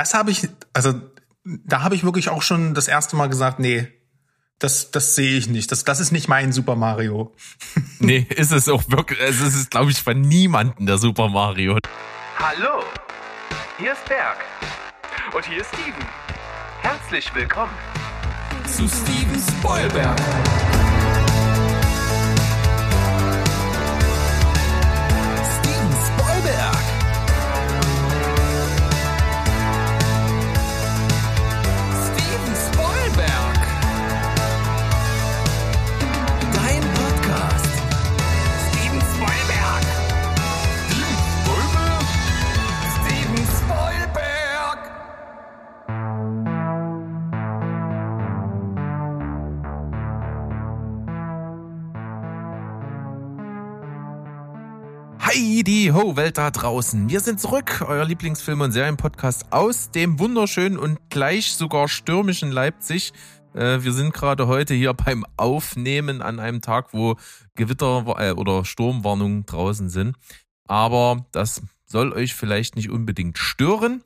das habe ich, also da habe ich wirklich auch schon das erste Mal gesagt, nee, das, das sehe ich nicht. Das, das ist nicht mein Super Mario. nee, ist es auch wirklich. Es ist, glaube ich, von niemandem der Super Mario. Hallo, hier ist Berg. Und hier ist Steven. Herzlich willkommen zu Steven Spoilberg. Heidi ho, Welt da draußen. Wir sind zurück, euer Lieblingsfilm- und Serienpodcast aus dem wunderschönen und gleich sogar stürmischen Leipzig. Äh, wir sind gerade heute hier beim Aufnehmen an einem Tag, wo Gewitter äh, oder Sturmwarnungen draußen sind. Aber das soll euch vielleicht nicht unbedingt stören.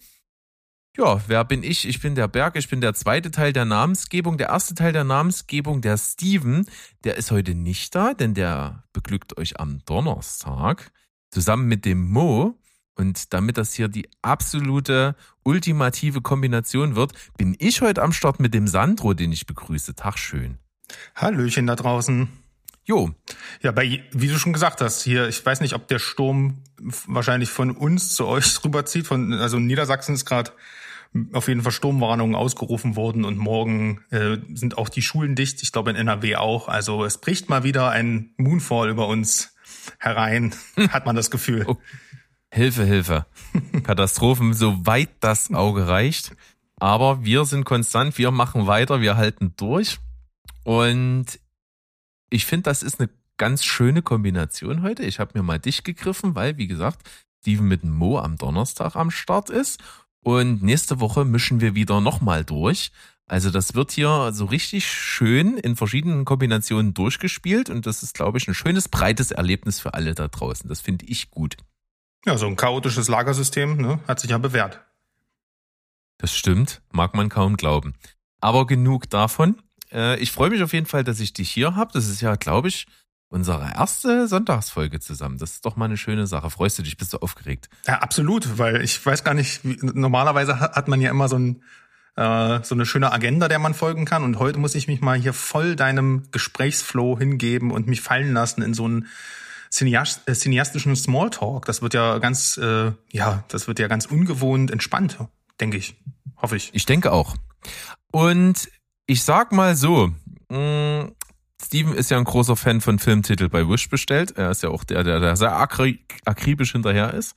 Ja, wer bin ich? Ich bin der Berg, ich bin der zweite Teil der Namensgebung. Der erste Teil der Namensgebung, der Steven, der ist heute nicht da, denn der beglückt euch am Donnerstag zusammen mit dem Mo. Und damit das hier die absolute ultimative Kombination wird, bin ich heute am Start mit dem Sandro, den ich begrüße. Tag schön. Hallöchen da draußen. Jo. Ja, bei, wie du schon gesagt hast, hier, ich weiß nicht, ob der Sturm wahrscheinlich von uns zu euch rüberzieht. Von, also in Niedersachsen ist gerade auf jeden Fall Sturmwarnungen ausgerufen worden und morgen äh, sind auch die Schulen dicht. Ich glaube in NRW auch. Also es bricht mal wieder ein Moonfall über uns herein, hat man das Gefühl. Oh. Hilfe, Hilfe. Katastrophen, soweit das Auge reicht. Aber wir sind konstant, wir machen weiter, wir halten durch. Und ich finde, das ist eine ganz schöne Kombination heute. Ich habe mir mal dich gegriffen, weil, wie gesagt, Steven mit Mo am Donnerstag am Start ist. Und nächste Woche mischen wir wieder nochmal durch. Also das wird hier so richtig schön in verschiedenen Kombinationen durchgespielt und das ist, glaube ich, ein schönes, breites Erlebnis für alle da draußen. Das finde ich gut. Ja, so ein chaotisches Lagersystem ne, hat sich ja bewährt. Das stimmt, mag man kaum glauben. Aber genug davon. Äh, ich freue mich auf jeden Fall, dass ich dich hier habe. Das ist ja, glaube ich, unsere erste Sonntagsfolge zusammen. Das ist doch mal eine schöne Sache. Freust du dich? Bist du aufgeregt? Ja, absolut, weil ich weiß gar nicht, wie, normalerweise hat man ja immer so ein äh, so eine schöne Agenda, der man folgen kann. Und heute muss ich mich mal hier voll deinem Gesprächsflow hingeben und mich fallen lassen in so einen äh, cineastischen Smalltalk. Das wird ja ganz, äh, ja, das wird ja ganz ungewohnt entspannt, denke ich. Hoffe ich. Ich denke auch. Und ich sag mal so, mh, Steven ist ja ein großer Fan von Filmtitel bei Wish bestellt. Er ist ja auch der, der, der sehr akribisch hinterher ist.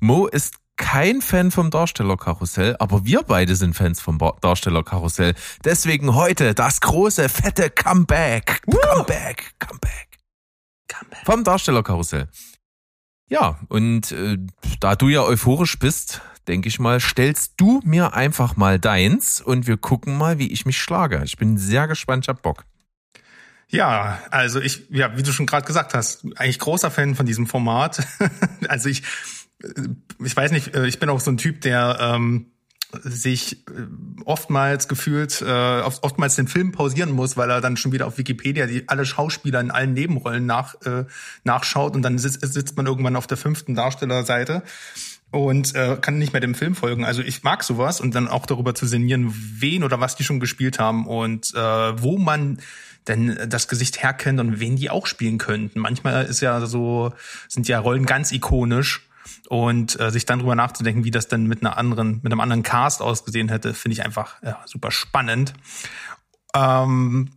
Mo ist kein Fan vom Darstellerkarussell, aber wir beide sind Fans vom Darstellerkarussell. Deswegen heute das große, fette Comeback. Woo! Comeback, Comeback. Comeback. Vom Darstellerkarussell. Ja, und äh, da du ja euphorisch bist, denke ich mal, stellst du mir einfach mal deins und wir gucken mal, wie ich mich schlage. Ich bin sehr gespannt, ich hab Bock. Ja, also ich, ja, wie du schon gerade gesagt hast, eigentlich großer Fan von diesem Format. also ich, ich weiß nicht, ich bin auch so ein Typ, der ähm, sich oftmals gefühlt, äh, oftmals den Film pausieren muss, weil er dann schon wieder auf Wikipedia die alle Schauspieler in allen Nebenrollen nach, äh, nachschaut und dann sitzt, sitzt man irgendwann auf der fünften Darstellerseite und äh, kann nicht mehr dem Film folgen. Also ich mag sowas und dann auch darüber zu sinnieren, wen oder was die schon gespielt haben und äh, wo man denn das Gesicht herkennt und wen die auch spielen könnten. Manchmal ist ja so, sind ja Rollen ganz ikonisch und äh, sich dann drüber nachzudenken, wie das denn mit einer anderen, mit einem anderen Cast ausgesehen hätte, finde ich einfach ja, super spannend. Ähm,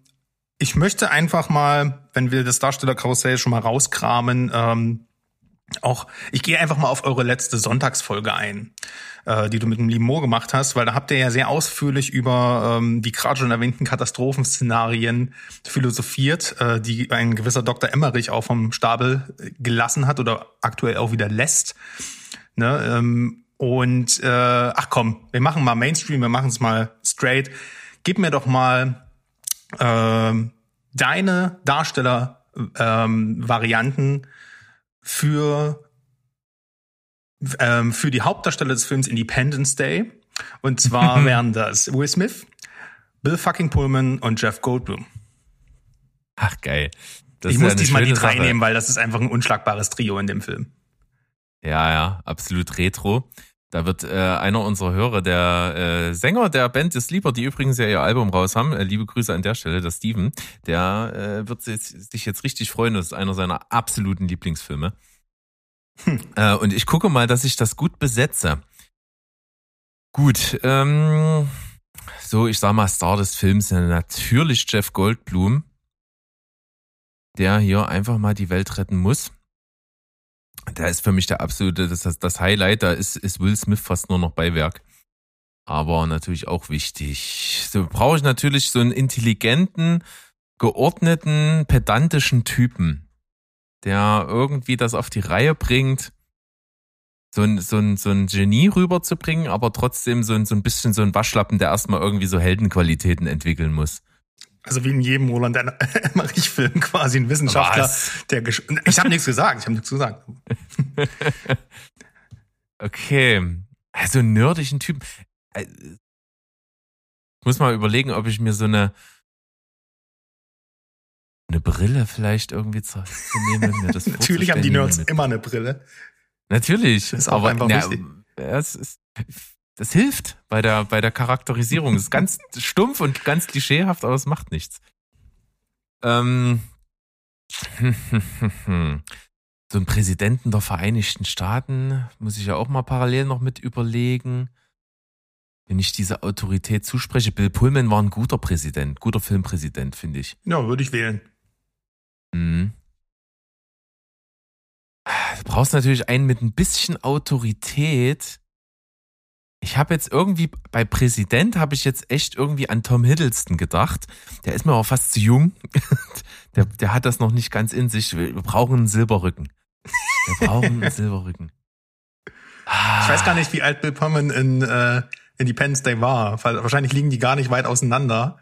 ich möchte einfach mal, wenn wir das Darstellerkarussell schon mal rauskramen, ähm, auch, ich gehe einfach mal auf eure letzte Sonntagsfolge ein, äh, die du mit dem lieben Mo gemacht hast, weil da habt ihr ja sehr ausführlich über ähm, die gerade schon erwähnten Katastrophenszenarien philosophiert, äh, die ein gewisser Dr. Emmerich auch vom Stapel gelassen hat oder aktuell auch wieder lässt. Ne, ähm, und äh, ach komm, wir machen mal Mainstream, wir machen es mal straight. Gib mir doch mal äh, deine Darsteller-Varianten ähm, für, ähm, für die Hauptdarsteller des Films Independence Day Und zwar wären das Will Smith, Bill fucking Pullman und Jeff Goldblum. Ach, geil. Das ich muss ja diesmal die drei Sache. nehmen, weil das ist einfach ein unschlagbares Trio in dem Film. Ja, ja, absolut retro. Da wird äh, einer unserer Hörer, der äh, Sänger der Band ist Lieber, die übrigens ja ihr Album raus haben, äh, liebe Grüße an der Stelle, der Steven, der äh, wird sich, sich jetzt richtig freuen. Das ist einer seiner absoluten Lieblingsfilme. Äh, und ich gucke mal, dass ich das gut besetze. Gut, ähm, so, ich sag mal, Star des Films, natürlich Jeff Goldblum, der hier einfach mal die Welt retten muss. Der ist für mich der absolute, das, das, das Highlight, da ist, ist Will Smith fast nur noch Beiwerk. Aber natürlich auch wichtig. So brauche ich natürlich so einen intelligenten, geordneten, pedantischen Typen, der irgendwie das auf die Reihe bringt, so ein, so ein, so ein Genie rüberzubringen, aber trotzdem so ein, so ein bisschen so ein Waschlappen, der erstmal irgendwie so Heldenqualitäten entwickeln muss. Also wie in jedem Roland Emmerich-Film quasi ein Wissenschaftler, Was? der gesch Ich habe nichts gesagt, ich habe nichts gesagt. Okay. Also nerdischen Typen. Äh, Ich muss mal überlegen, ob ich mir so eine eine Brille vielleicht irgendwie zu, nehmen, Natürlich haben die Nerds mit- immer eine Brille. Natürlich, Ist auch aber einfach na, wichtig. es ist, das hilft bei der bei der Charakterisierung. Es ist ganz stumpf und ganz klischeehaft, aber es macht nichts. Ähm, so ein Präsidenten der Vereinigten Staaten muss ich ja auch mal parallel noch mit überlegen. Wenn ich diese Autorität zuspreche, Bill Pullman war ein guter Präsident, guter Filmpräsident, finde ich. Ja, würde ich wählen. Mhm. Du brauchst natürlich einen mit ein bisschen Autorität. Ich habe jetzt irgendwie bei Präsident habe ich jetzt echt irgendwie an Tom Hiddleston gedacht. Der ist mir aber fast zu jung. Der, der hat das noch nicht ganz in sich. Wir brauchen einen Silberrücken. Wir brauchen einen Silberrücken. Ich weiß gar nicht, wie alt Bill Pullman in äh, Independence Day war. Wahrscheinlich liegen die gar nicht weit auseinander.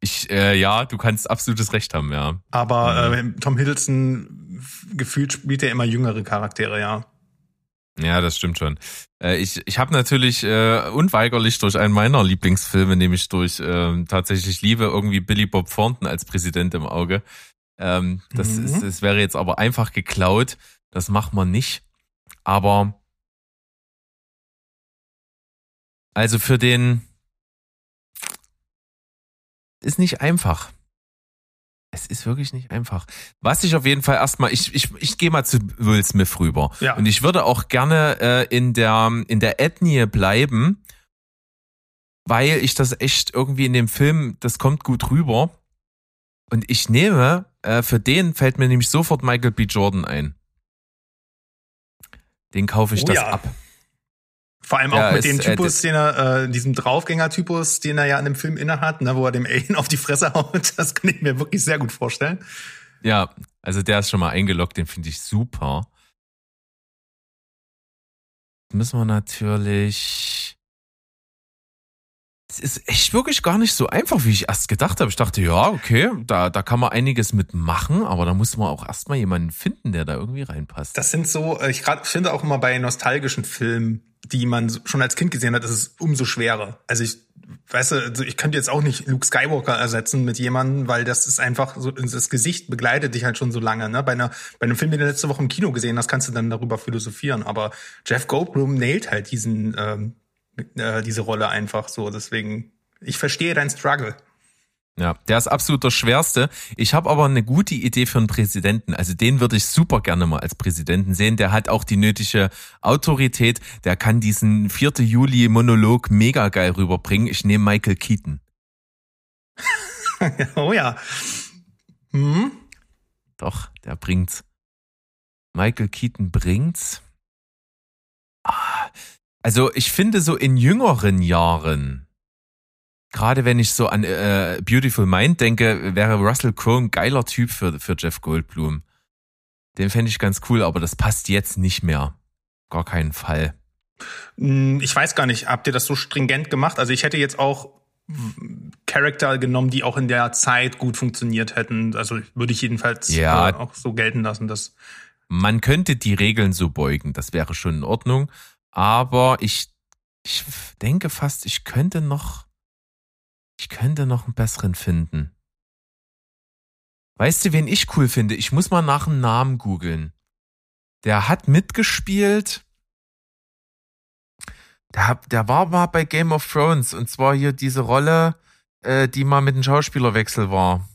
Ich, äh, ja, du kannst absolutes Recht haben, ja. Aber Mhm. äh, Tom Hiddleston gefühlt spielt er immer jüngere Charaktere, ja. Ja, das stimmt schon. Äh, ich ich habe natürlich äh, unweigerlich durch einen meiner Lieblingsfilme, nämlich durch äh, tatsächlich Liebe, irgendwie Billy Bob Thornton als Präsident im Auge. Ähm, das, Mhm. ist, das wäre jetzt aber einfach geklaut. Das macht man nicht. Aber also für den ist nicht einfach. Ist wirklich nicht einfach. Was ich auf jeden Fall erstmal, ich, ich, ich gehe mal zu Will Smith rüber. Ja. Und ich würde auch gerne äh, in der in der Ethnie bleiben, weil ich das echt irgendwie in dem Film, das kommt gut rüber. Und ich nehme, äh, für den fällt mir nämlich sofort Michael B. Jordan ein. Den kaufe ich Oh das ja. ab. Vor allem Ja, auch mit ist, dem äh, Typus, den er, äh, diesem Draufgänger-Typus, den er ja in dem Film innehat, ne, wo er dem Alien auf die Fresse haut. Das kann ich mir wirklich sehr gut vorstellen. Ja, also der ist schon mal eingeloggt, den finde ich super. Müssen wir natürlich. Es ist echt wirklich gar nicht so einfach, wie ich erst gedacht habe. Ich dachte, ja, okay, da, da kann man einiges mitmachen, aber da muss man auch erstmal jemanden finden, der da irgendwie reinpasst. Das sind so, äh, ich grad finde auch immer bei nostalgischen Filmen, die man schon als Kind gesehen hat, ist es umso schwerer. Also ich, weißt du, also ich könnte jetzt auch nicht Luke Skywalker ersetzen mit jemandem, weil das ist einfach so, das Gesicht begleitet dich halt schon so lange. Ne? Bei, einer, bei einem Film, den du letzte Woche im Kino gesehen hast, kannst du dann darüber philosophieren. Aber Jeff Goldblum nailt halt diesen, ähm, äh, diese Rolle einfach so. Deswegen, ich verstehe deinen Struggle. Ja, der ist absolut der schwerste. Ich habe aber eine gute Idee für einen Präsidenten. Also den würde ich super gerne mal als Präsidenten sehen. Der hat auch die nötige Autorität. Der kann diesen 4. Juli Monolog mega geil rüberbringen. Ich nehme Michael Keaton. oh ja. Hm? Doch, der bringt's. Michael Keaton bringt's. Ah, Also ich finde so in jüngeren Jahren, gerade wenn ich so an äh, Beautiful Mind denke, wäre Russell Crowe ein geiler Typ für, für Jeff Goldblum. Den fände ich ganz cool, aber das passt jetzt nicht mehr. Gar keinen Fall. Hm, Ich weiß gar nicht, habt ihr das so stringent gemacht? Also ich hätte jetzt auch Charakter genommen, die auch in der Zeit gut funktioniert hätten. Also würde ich jedenfalls Ja. äh, auch so gelten lassen, dass Man könnte die Regeln so beugen, das wäre schon in Ordnung. Aber ich, ich denke fast, ich könnte noch, ich könnte noch einen besseren finden. Weißt du, wen ich cool finde? Ich muss mal nach einem Namen googeln. Der hat mitgespielt. Der, der war mal bei Game of Thrones und zwar hier diese Rolle, äh, die mal mit dem Schauspielerwechsel war.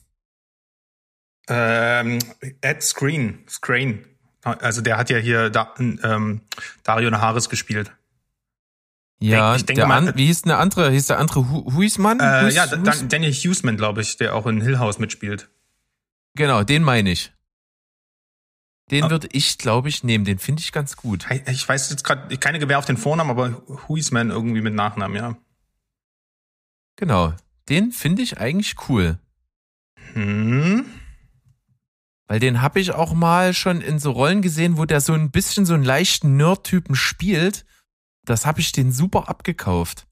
Ähm, Ed Screen, Screen. Also der hat ja hier da, ähm, Dario Naharis gespielt. Ja, ich denke der mal- an, wie hieß der andere? Hieß der andere Hu Huismann? Äh, Huis- ja, Huis- Dan Daniel Huseman, glaube ich, der auch in Hill House mitspielt. Genau, den meine ich. Den Ah. würde ich, glaube ich, nehmen. Den finde ich ganz gut. Ich weiß jetzt gerade keine Gewehr auf den Vornamen, aber Huisman irgendwie mit Nachnamen, ja. Genau. Den finde ich eigentlich cool. Hm. Weil den habe ich auch mal schon in so Rollen gesehen, wo der so ein bisschen so einen leichten Nerd-Typen spielt. Das habe ich den super abgekauft.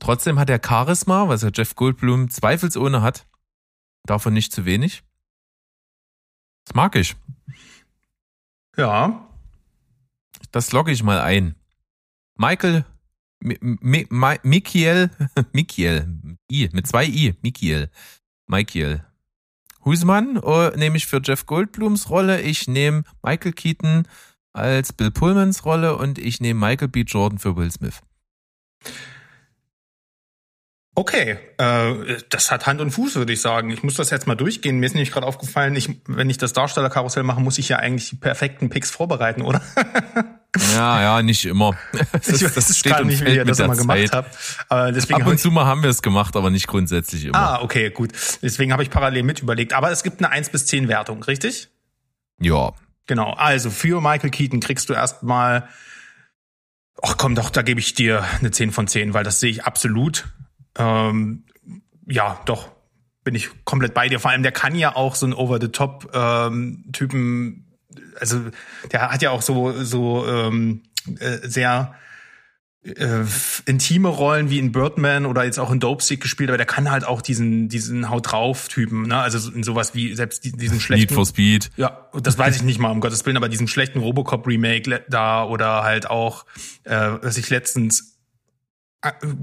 Trotzdem hat er Charisma, was ja Jeff Goldblum zweifelsohne hat. Davon nicht zu wenig. Das mag ich. Ja. Das logge ich mal ein. Michael, Mi, Mi, Mi, Mikiel, Mikiel, I, mit zwei I, Mikiel, Michael. Husmann äh, nehme ich für Jeff Goldblums Rolle, ich nehme Michael Keaton als Bill Pullmans Rolle und ich nehme Michael B. Jordan für Will Smith. Okay, äh, das hat Hand und Fuß, würde ich sagen. Ich muss das jetzt mal durchgehen. Mir ist nämlich gerade aufgefallen, ich, wenn ich das Darstellerkarussell mache, muss ich ja eigentlich die perfekten Picks vorbereiten, oder? Ja, ja, nicht immer. Das, ich weiß gerade nicht, wie ihr das immer gemacht habt. Aber deswegen Ab und zu mal haben wir es gemacht, aber nicht grundsätzlich immer. Ah, okay, gut. Deswegen habe ich parallel mit überlegt. Aber es gibt eine 1 bis 10 Wertung, richtig? Ja, Genau. Also für Michael Keaton kriegst du erstmal. Ach komm doch, da gebe ich dir eine 10 von 10, weil das sehe ich absolut. Ähm, ja, doch. Bin ich komplett bei dir. Vor allem, der kann ja auch so einen Over-the-Top-Typen. also, der hat ja auch so, so ähm, äh, sehr äh, intime Rollen wie in Birdman oder jetzt auch in Dopesick gespielt, aber der kann halt auch diesen, diesen Haut drauf Typen, ne? Also in sowas wie selbst die- diesen Need schlechten. for Speed. Ja, das weiß ich nicht mal, um Gottes Willen, aber diesen schlechten Robocop-Remake le- da oder halt auch, äh, was ich letztens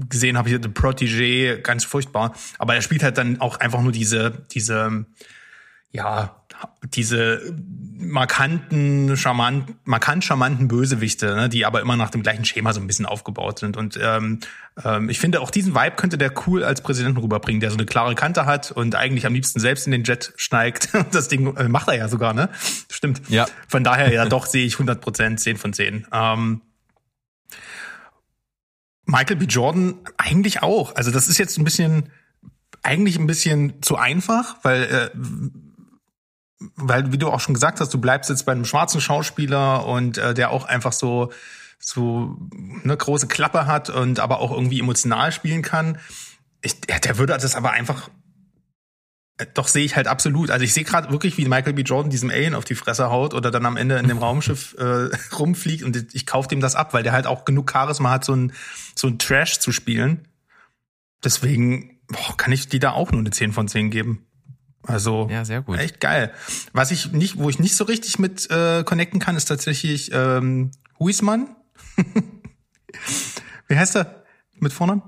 gesehen habe, hier The Protégé, ganz furchtbar. Aber er spielt halt dann auch einfach nur diese, diese, ja, diese markanten, charmant, markant charmanten Bösewichte, ne, die aber immer nach dem gleichen Schema so ein bisschen aufgebaut sind. Und ähm, ähm, ich finde, auch diesen Vibe könnte der cool als Präsidenten rüberbringen, der so eine klare Kante hat und eigentlich am liebsten selbst in den Jet steigt. Das Ding äh, macht er ja sogar, ne? Stimmt. Ja. Von daher, ja, doch sehe ich 100 Prozent, 10 von 10. Ähm, Michael B. Jordan eigentlich auch. Also das ist jetzt ein bisschen, eigentlich ein bisschen zu einfach, weil, äh, weil wie du auch schon gesagt hast, du bleibst jetzt bei einem schwarzen Schauspieler und äh, der auch einfach so so eine große Klappe hat und aber auch irgendwie emotional spielen kann. Ich, der würde das aber einfach doch sehe ich halt absolut. Also ich sehe gerade wirklich, wie Michael B. Jordan diesem Alien auf die Fresse haut oder dann am Ende in dem Raumschiff äh, rumfliegt und ich kaufe dem das ab, weil der halt auch genug Charisma hat, so ein, so ein Trash zu spielen. Deswegen boah, kann ich die da auch nur eine 10 von 10 geben. Also Ja, sehr gut. echt geil. Was ich nicht, wo ich nicht so richtig mit äh, connecten kann, ist tatsächlich ähm, Huismann. Wie heißt er mit Vornamen?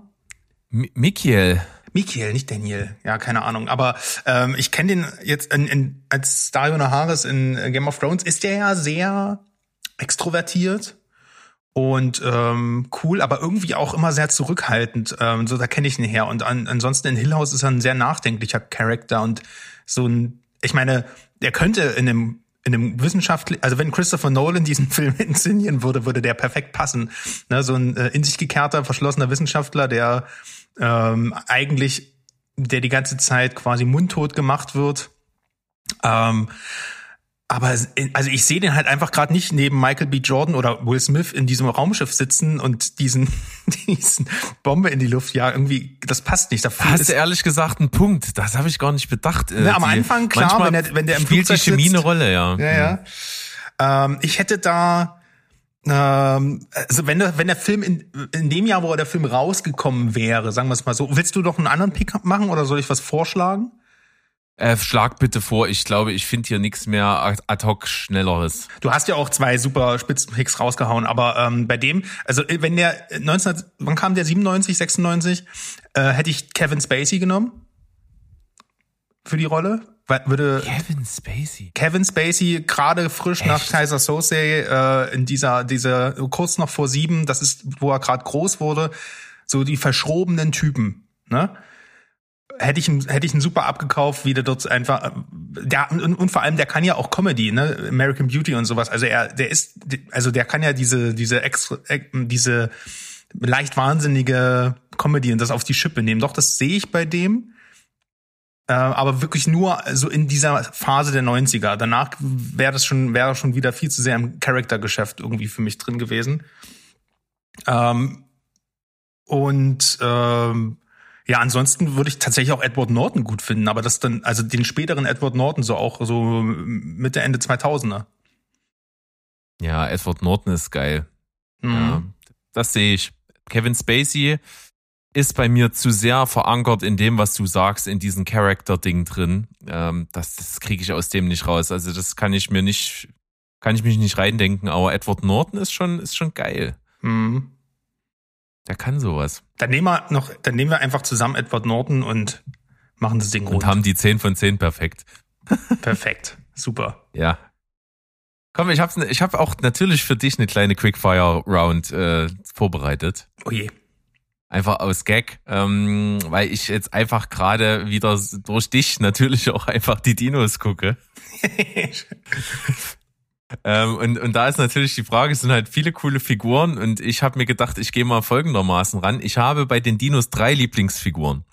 Mi- Mikiel. Michael, nicht Daniel. Ja, keine Ahnung. Aber ähm, ich kenne den jetzt in, in, als Dario Naharis in Game of Thrones ist der ja sehr extrovertiert und ähm, cool, aber irgendwie auch immer sehr zurückhaltend. Ähm, so, da kenne ich ihn her. Und an, ansonsten in Hill House ist er ein sehr nachdenklicher Charakter und so ein, ich meine, der könnte in einem in einem wissenschaftlichen, also wenn Christopher Nolan diesen Film inszenieren würde, würde der perfekt passen. Ne, so ein äh, in sich gekehrter, verschlossener Wissenschaftler, der ähm, eigentlich, der die ganze Zeit quasi mundtot gemacht wird. Ähm, aber also ich sehe den halt einfach gerade nicht neben Michael B. Jordan oder Will Smith in diesem Raumschiff sitzen und diesen, diesen Bombe in die Luft jagen. Irgendwie, das passt nicht. Da Hast ist- du ehrlich gesagt einen Punkt? Das habe ich gar nicht bedacht. Äh, Ne, am die- Anfang, klar, wenn der- wenn der im spielt die Flugzeug Chemie sitzt. eine Rolle, ja. Ja, ja. Ähm, ich hätte da, ähm, also wenn der, wenn der Film in, in dem Jahr, wo der Film rausgekommen wäre, sagen wir es mal so, willst du doch einen anderen Pick machen oder soll ich was vorschlagen? Äh, schlag bitte vor, ich glaube, ich finde hier nichts mehr ad hoc Schnelleres. Du hast ja auch zwei super Spitzenpicks rausgehauen, aber ähm, bei dem, also äh, wenn der 19, wann kam der 97, 96, äh, hätte ich Kevin Spacey genommen für die Rolle. Würde Kevin Spacey. Kevin Spacey gerade frisch nach Echt? Kaiser Sose äh, in dieser diese kurz noch vor sieben, das ist wo er gerade groß wurde, so die verschrobenen Typen, ne? Hätte ich hätte ich ihn super abgekauft, wie der dort einfach, äh, der, und, und vor allem, der kann ja auch Comedy, ne, American Beauty und sowas. Also er, der ist, also der kann ja diese, diese extra, äh, diese leicht wahnsinnige Comedy und das auf die Schippe nehmen. Doch, das sehe ich bei dem. Äh, aber wirklich nur so in dieser Phase der 90er. Danach wäre das schon, wäre schon wieder viel zu sehr im Charaktergeschäft irgendwie für mich drin gewesen. Ähm, und ähm, ja, ansonsten würde ich tatsächlich auch Edward Norton gut finden, aber das dann, also den späteren Edward Norton so auch so Mitte, Ende 2000er. Ja, Edward Norton ist geil. Mhm. Ja, das sehe ich. Kevin Spacey ist bei mir zu sehr verankert in dem, was du sagst, in diesem Character-Ding drin. Ähm, das das kriege ich aus dem nicht raus. Also das kann ich mir nicht, kann ich mich nicht reindenken. Aber Edward Norton ist schon, ist schon geil. Mhm. Der kann sowas. Dann nehmen wir noch, dann nehmen wir einfach zusammen Edward Norton und machen das Ding Und rund. haben die 10 von 10 perfekt. Perfekt. Super. Ja. Komm, ich habe ich hab auch natürlich für dich eine kleine Quickfire-Round äh, vorbereitet. Oh je. Einfach aus Gag, ähm, weil ich jetzt einfach gerade wieder durch dich natürlich auch einfach die Dinos gucke. Ähm, und, und da ist natürlich die Frage, es sind halt viele coole Figuren und ich habe mir gedacht, ich gehe mal folgendermaßen ran. Ich habe bei den Dinos drei Lieblingsfiguren.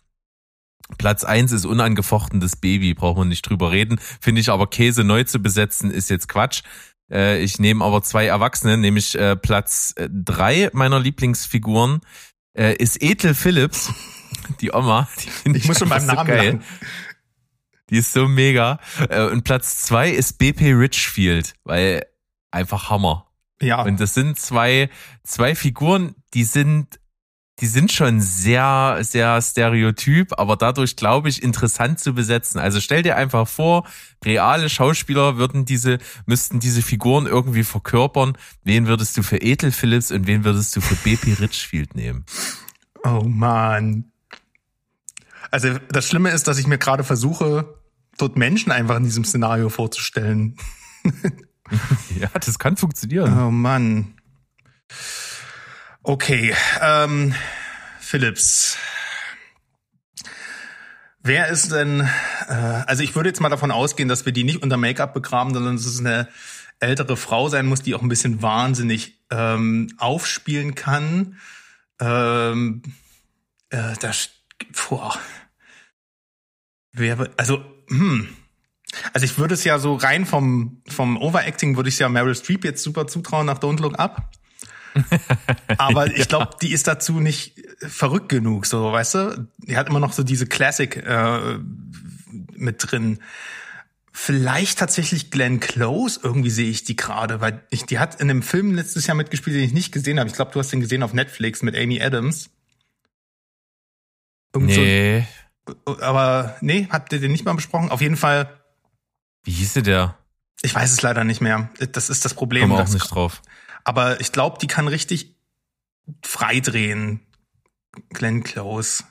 Platz eins ist unangefochtenes Baby, braucht man nicht drüber reden. Finde ich aber Käse neu zu besetzen, ist jetzt Quatsch. Äh, ich nehme aber zwei Erwachsene, nämlich äh, Platz äh, drei meiner Lieblingsfiguren äh, ist Ethel Phillips, die Oma. Die Ich muss schon beim einfach Namen geil. lachen. Die ist so mega. Äh, Und Platz zwei ist BP Richfield, weil einfach Hammer. Ja. Und das sind zwei, zwei Figuren, die sind, die sind schon sehr, sehr stereotyp, aber dadurch, glaube ich, interessant zu besetzen. Also stell dir einfach vor, reale Schauspieler würden diese, müssten diese Figuren irgendwie verkörpern. Wen würdest du für Ethel Phillips und wen würdest du für BP Richfield nehmen? Oh man. Also das Schlimme ist, dass ich mir gerade versuche, dort Menschen einfach in diesem Szenario vorzustellen. Ja, das kann funktionieren. Oh Mann. Okay, ähm, Philips. Wer ist denn, äh, also ich würde jetzt mal davon ausgehen, dass wir die nicht unter Make-up begraben, sondern dass es eine ältere Frau sein muss, die auch ein bisschen wahnsinnig ähm, aufspielen kann. Ähm, äh, das, boah. Wer, also, hm. Also ich würde es ja so rein vom, vom Overacting würde ich es ja Meryl Streep jetzt super zutrauen nach Don't Look Up. Aber ich glaube, die ist dazu nicht verrückt genug, so, weißt du? Die hat immer noch so diese Classic äh, mit drin. Vielleicht tatsächlich Glenn Close, irgendwie sehe ich die gerade, weil ich, die hat in einem Film letztes Jahr mitgespielt, den ich nicht gesehen habe. Ich glaube, du hast den gesehen auf Netflix mit Amy Adams. Irgend Nee. so, aber nee, habt ihr den nicht mal besprochen? Auf jeden Fall, Wie hieße der? ich weiß es leider nicht mehr. Das ist das Problem. Komm auch Das- nicht drauf. Aber ich glaube, die kann richtig freidrehen. Glenn Close.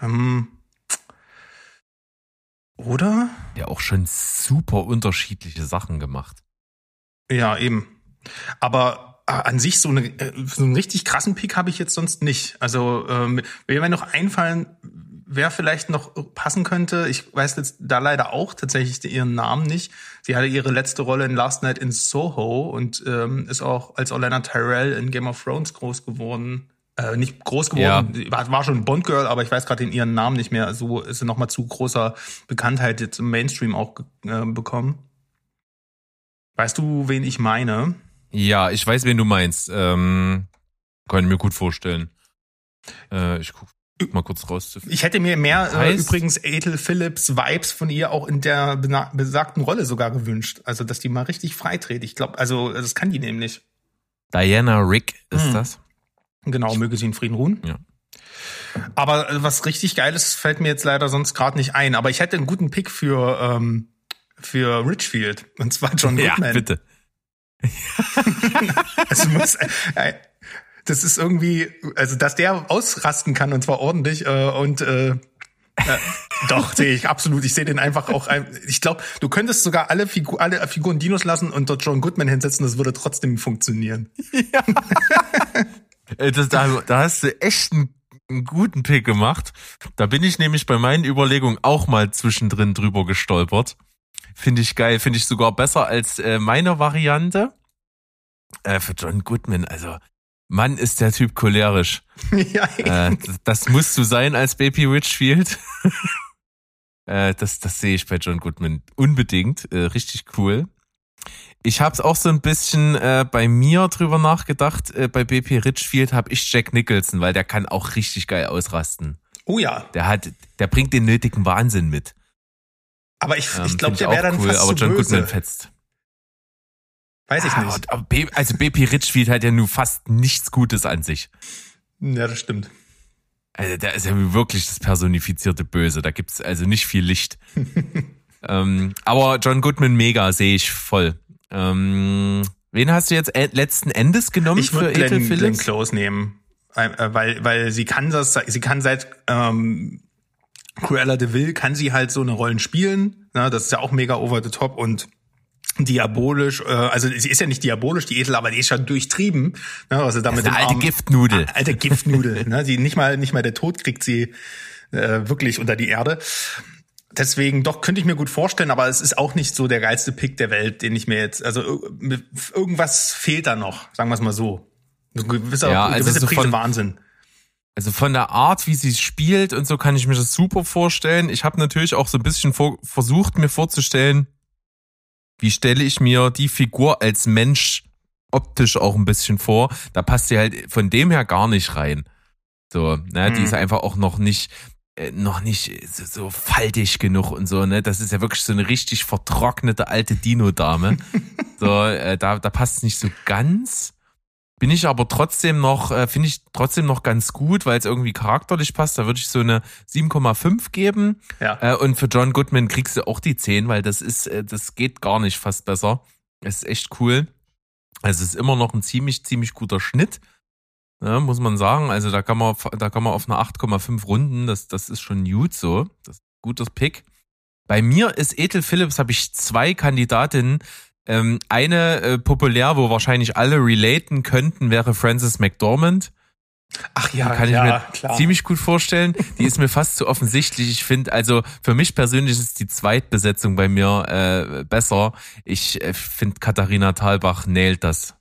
Ähm, oder? Der auch schon super unterschiedliche Sachen gemacht. Ja, eben. Aber äh, an sich so, eine, äh, so einen richtig krassen Pick habe ich jetzt sonst nicht. Also ähm, wenn mir noch einfallen, wer vielleicht noch passen könnte. Ich weiß jetzt da leider auch tatsächlich ihren Namen nicht. Sie hatte ihre letzte Rolle in Last Night in Soho und ähm, ist auch als Orlana Tyrell in Game of Thrones groß geworden. Äh, nicht groß geworden, Sie war, war schon Bond Girl, aber ich weiß gerade ihren Namen nicht mehr. So ist sie noch mal zu großer Bekanntheit jetzt im Mainstream auch äh, bekommen. Weißt du, wen ich meine? Ja, ich weiß, wen du meinst. Ähm, kann ich mir gut vorstellen. Äh, ich guck mal kurz raus. Ich hätte mir mehr äh, übrigens Ethel Phillips Vibes von ihr auch in der besagten Rolle sogar gewünscht. Also, dass die mal richtig freitretet. Ich glaube, also das kann die nämlich. Diana Rick ist Hm. das. Genau, möge sie in Frieden ruhen. Ja. Aber äh, was richtig Geiles fällt mir jetzt leider sonst gerade nicht ein. Aber ich hätte einen guten Pick für, ähm, für Richfield. Und zwar John Ja, Goodman. bitte. Also muss, äh, das ist irgendwie, also dass der ausrasten kann und zwar ordentlich äh, und äh, äh, doch sehe ich absolut. Ich sehe den einfach auch. Ein, ich glaube, du könntest sogar alle, Figu alle Figuren Dinos lassen und dort John Goodman hinsetzen. Das würde trotzdem funktionieren. Äh, Das, da, da hast du echt einen, einen guten Pick gemacht. Da bin ich nämlich bei meinen Überlegungen auch mal zwischendrin drüber gestolpert. Finde ich geil. Finde ich sogar besser als äh, meine Variante. Äh, für John Goodman, also Mann, ist der Typ cholerisch. ja, Äh, das, musst du sein als Baby Richfield. äh, das, das sehe ich bei John Goodman unbedingt. Äh, richtig cool. Ich habe auch so ein bisschen äh, bei mir drüber nachgedacht. Äh, bei BP Richfield habe ich Jack Nicholson, weil der kann auch richtig geil ausrasten. oh ja. Der hat, der bringt den nötigen Wahnsinn mit. Aber ich, Ähm, ich glaube, find der wäre dann fast aber zu John böse. Goodman fetzt. Weiß ich Ah, nicht. und- aber B, also BP Richfield hat ja nur fast nichts Gutes an sich. Ja, das stimmt. Also der ist ja wirklich das personifizierte Böse. Da gibt's also nicht viel Licht. ähm, aber John Goodman mega sehe ich voll. Ähm, wen hast du jetzt e- letzten Endes genommen Ich für Ethel Glenn, Glenn Phillips? Close nehmen, äh, weil weil sie kann das, sie kann seit ähm, Cruella de Vil kann sie halt so eine Rollen spielen. Ne? Das ist ja auch mega over the top und diabolisch. Äh, also sie ist ja nicht diabolisch, die Ethel, aber die ist schon durchtrieben. Ne? Also damit Das ist eine alte Giftnudel. Alte Giftnudel. ne? Die nicht mal nicht mal der Tod kriegt sie äh, wirklich unter die Erde. Deswegen doch könnte ich mir gut vorstellen, aber es ist auch nicht so der geilste Pick der Welt, den ich mir jetzt, also ir- irgendwas fehlt da noch, sagen wir es mal so. Ein gewisser, Ja, also gewisse so Prise Wahnsinn. Also von der Art, wie sie spielt und so kann ich mir das super vorstellen. Ich habe natürlich auch so ein bisschen vor, versucht, mir vorzustellen, wie stelle ich mir die Figur als Mensch optisch auch ein bisschen vor. Da passt sie halt von dem her gar nicht rein. So, ne, die Mhm. ist einfach auch noch nicht äh, noch nicht so, so faltig genug und so, ne? Das ist ja wirklich so eine richtig vertrocknete alte Dino-Dame. so, äh, da, da passt es nicht so ganz. Bin ich aber trotzdem noch, äh, finde ich trotzdem noch ganz gut, weil es irgendwie charakterlich passt. Da würde ich so eine 7,5 geben. Ja. Äh, und für John Goodman kriegst du auch die 10, weil das ist, äh, das geht gar nicht fast besser. Es ist echt cool. Also es ist immer noch ein ziemlich, ziemlich guter Schnitt. Ja, muss man sagen. Also da kann man, da kann man auf eine 8,5 runden. Das, das ist schon gut so. Das ist ein gutes Pick. Bei mir ist Ethel Phillips, habe ich zwei Kandidatinnen. Ähm, eine äh, populär, wo wahrscheinlich alle relaten könnten, wäre Frances McDormand. Ach ja, Kann ich ja, mir klar. ziemlich gut vorstellen. Die ist mir fast zu offensichtlich. Ich finde, also für mich persönlich ist die Zweitbesetzung bei mir äh, besser. Ich äh, finde, Katharina Thalbach nailt das.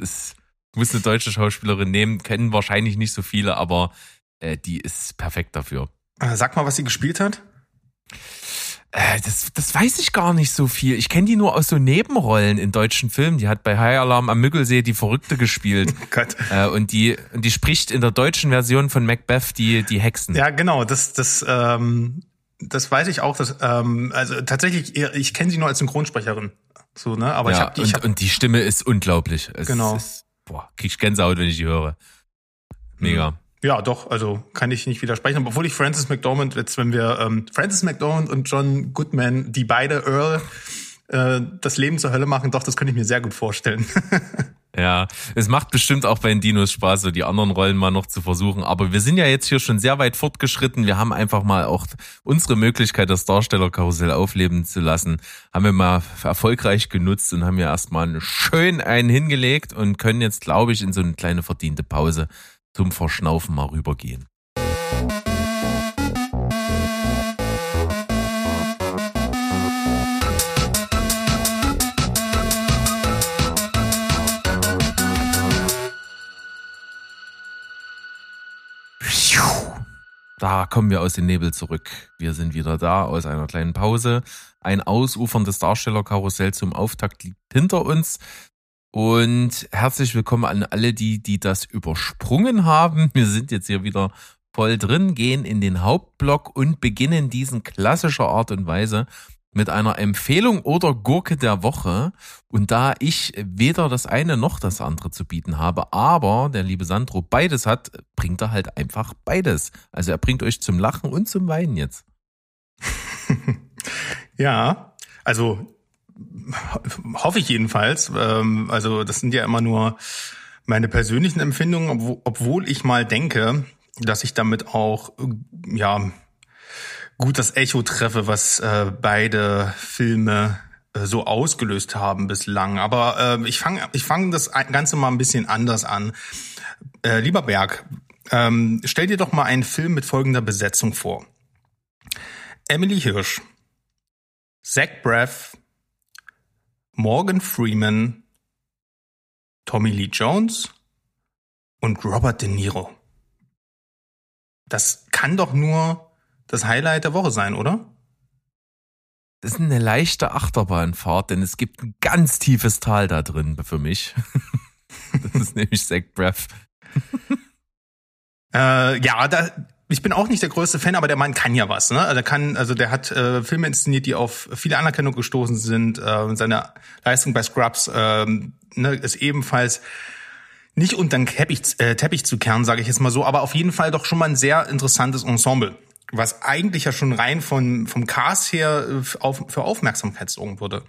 Es muss eine deutsche Schauspielerin nehmen, kennen wahrscheinlich nicht so viele, aber äh, die ist perfekt dafür. Äh, Sag mal, was sie gespielt hat. Äh, das, das weiß ich gar nicht so viel. Ich kenne die nur aus so Nebenrollen in deutschen Filmen. Die hat bei High Alarm am Müggelsee die Verrückte gespielt. Oh Gott. äh, und die, und die spricht in der deutschen Version von Macbeth die, die Hexen. Ja, genau, das, das, ähm, das weiß ich auch. Dass, ähm, also tatsächlich, ich kenne sie nur als Synchronsprecherin. So, ne? Aber ja, ich habe und, ich hab, und die Stimme ist unglaublich. Es Genau. Ist, boah, krieg ich Gänsehaut, wenn ich die höre. Mega. Ja, doch, also kann ich nicht widersprechen. Obwohl ich Francis McDormand, jetzt wenn wir ähm, Francis McDormand und John Goodman, die beide Earl äh, das Leben zur Hölle machen, doch, das könnte ich mir sehr gut vorstellen. Ja, es macht bestimmt auch bei den Dinos Spaß, so die anderen Rollen mal noch zu versuchen. Aber wir sind ja jetzt hier schon sehr weit fortgeschritten. Wir haben einfach mal auch unsere Möglichkeit, das Darstellerkarussell aufleben zu lassen, haben wir mal erfolgreich genutzt und haben ja erstmal schön einen hingelegt und können jetzt, glaube ich, in so eine kleine verdiente Pause zum Verschnaufen mal rübergehen. Da kommen wir aus dem Nebel zurück. Wir sind wieder da aus einer kleinen Pause. Ein ausuferndes Darstellerkarussell zum Auftakt liegt hinter uns. Und herzlich willkommen an alle, die, die das übersprungen haben. Wir sind jetzt hier wieder voll drin, gehen in den Hauptblock und beginnen diesen klassischer Art und Weise mit einer Empfehlung oder Gurke der Woche. Und da ich weder das eine noch das andere zu bieten habe, aber der liebe Sandro beides hat, bringt er halt einfach beides. Also er bringt euch zum Lachen und zum Weinen jetzt. Ja, also hoffe ich jedenfalls. Ähm, also das sind ja immer nur meine persönlichen Empfindungen, obwo- obwohl ich mal denke, dass ich damit auch äh, ja gut das Echo treffe, was äh, beide Filme äh, so ausgelöst haben bislang. Aber äh, ich fange ich fang das Ganze mal ein bisschen anders an. Äh, lieber Berg, ähm, stell dir doch mal einen Film mit folgender Besetzung vor. Emily Hirsch, Zach Braff, Morgan Freeman, Tommy Lee Jones und Robert De Niro. Das kann doch nur das Highlight der Woche sein, oder? Das ist eine leichte Achterbahnfahrt, denn es gibt ein ganz tiefes Tal da drin für mich. Das ist nämlich Zach Braff. Äh, ja, da, ich bin auch nicht der größte Fan, aber der Mann kann ja was. Ne? Also der kann, also der hat äh, Filme inszeniert, die auf viele Anerkennung gestoßen sind. Äh, seine Leistung bei Scrubs ähm, ne, ist ebenfalls nicht unter den Teppich, äh, Teppich zu kehren, sage ich jetzt mal so, aber auf jeden Fall doch schon mal ein sehr interessantes Ensemble, was eigentlich ja schon rein von vom Cast her äh, auf, für Aufmerksamkeit sorgen würde.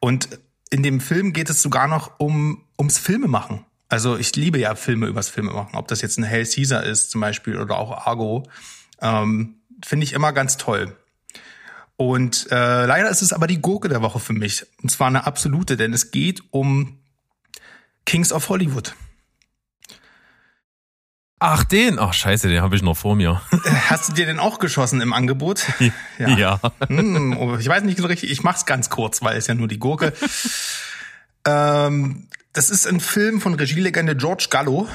Und in dem Film geht es sogar noch um ums Filmemachen. Also ich liebe ja Filme übers Filmemachen, ob das jetzt ein Hell Caesar ist zum Beispiel oder auch Argo, ähm, finde ich immer ganz toll. Und äh, leider ist es aber die Gurke der Woche für mich. Und zwar eine absolute, denn es geht um Kings of Hollywood. Ach, den? Ach, scheiße, den habe ich noch vor mir. Hast du dir den auch geschossen im Angebot? ja. Hm, oh, ich weiß nicht so richtig, ich mach's ganz kurz, weil es ja nur die Gurke. ähm, das ist ein Film von Regielegende George Gallo,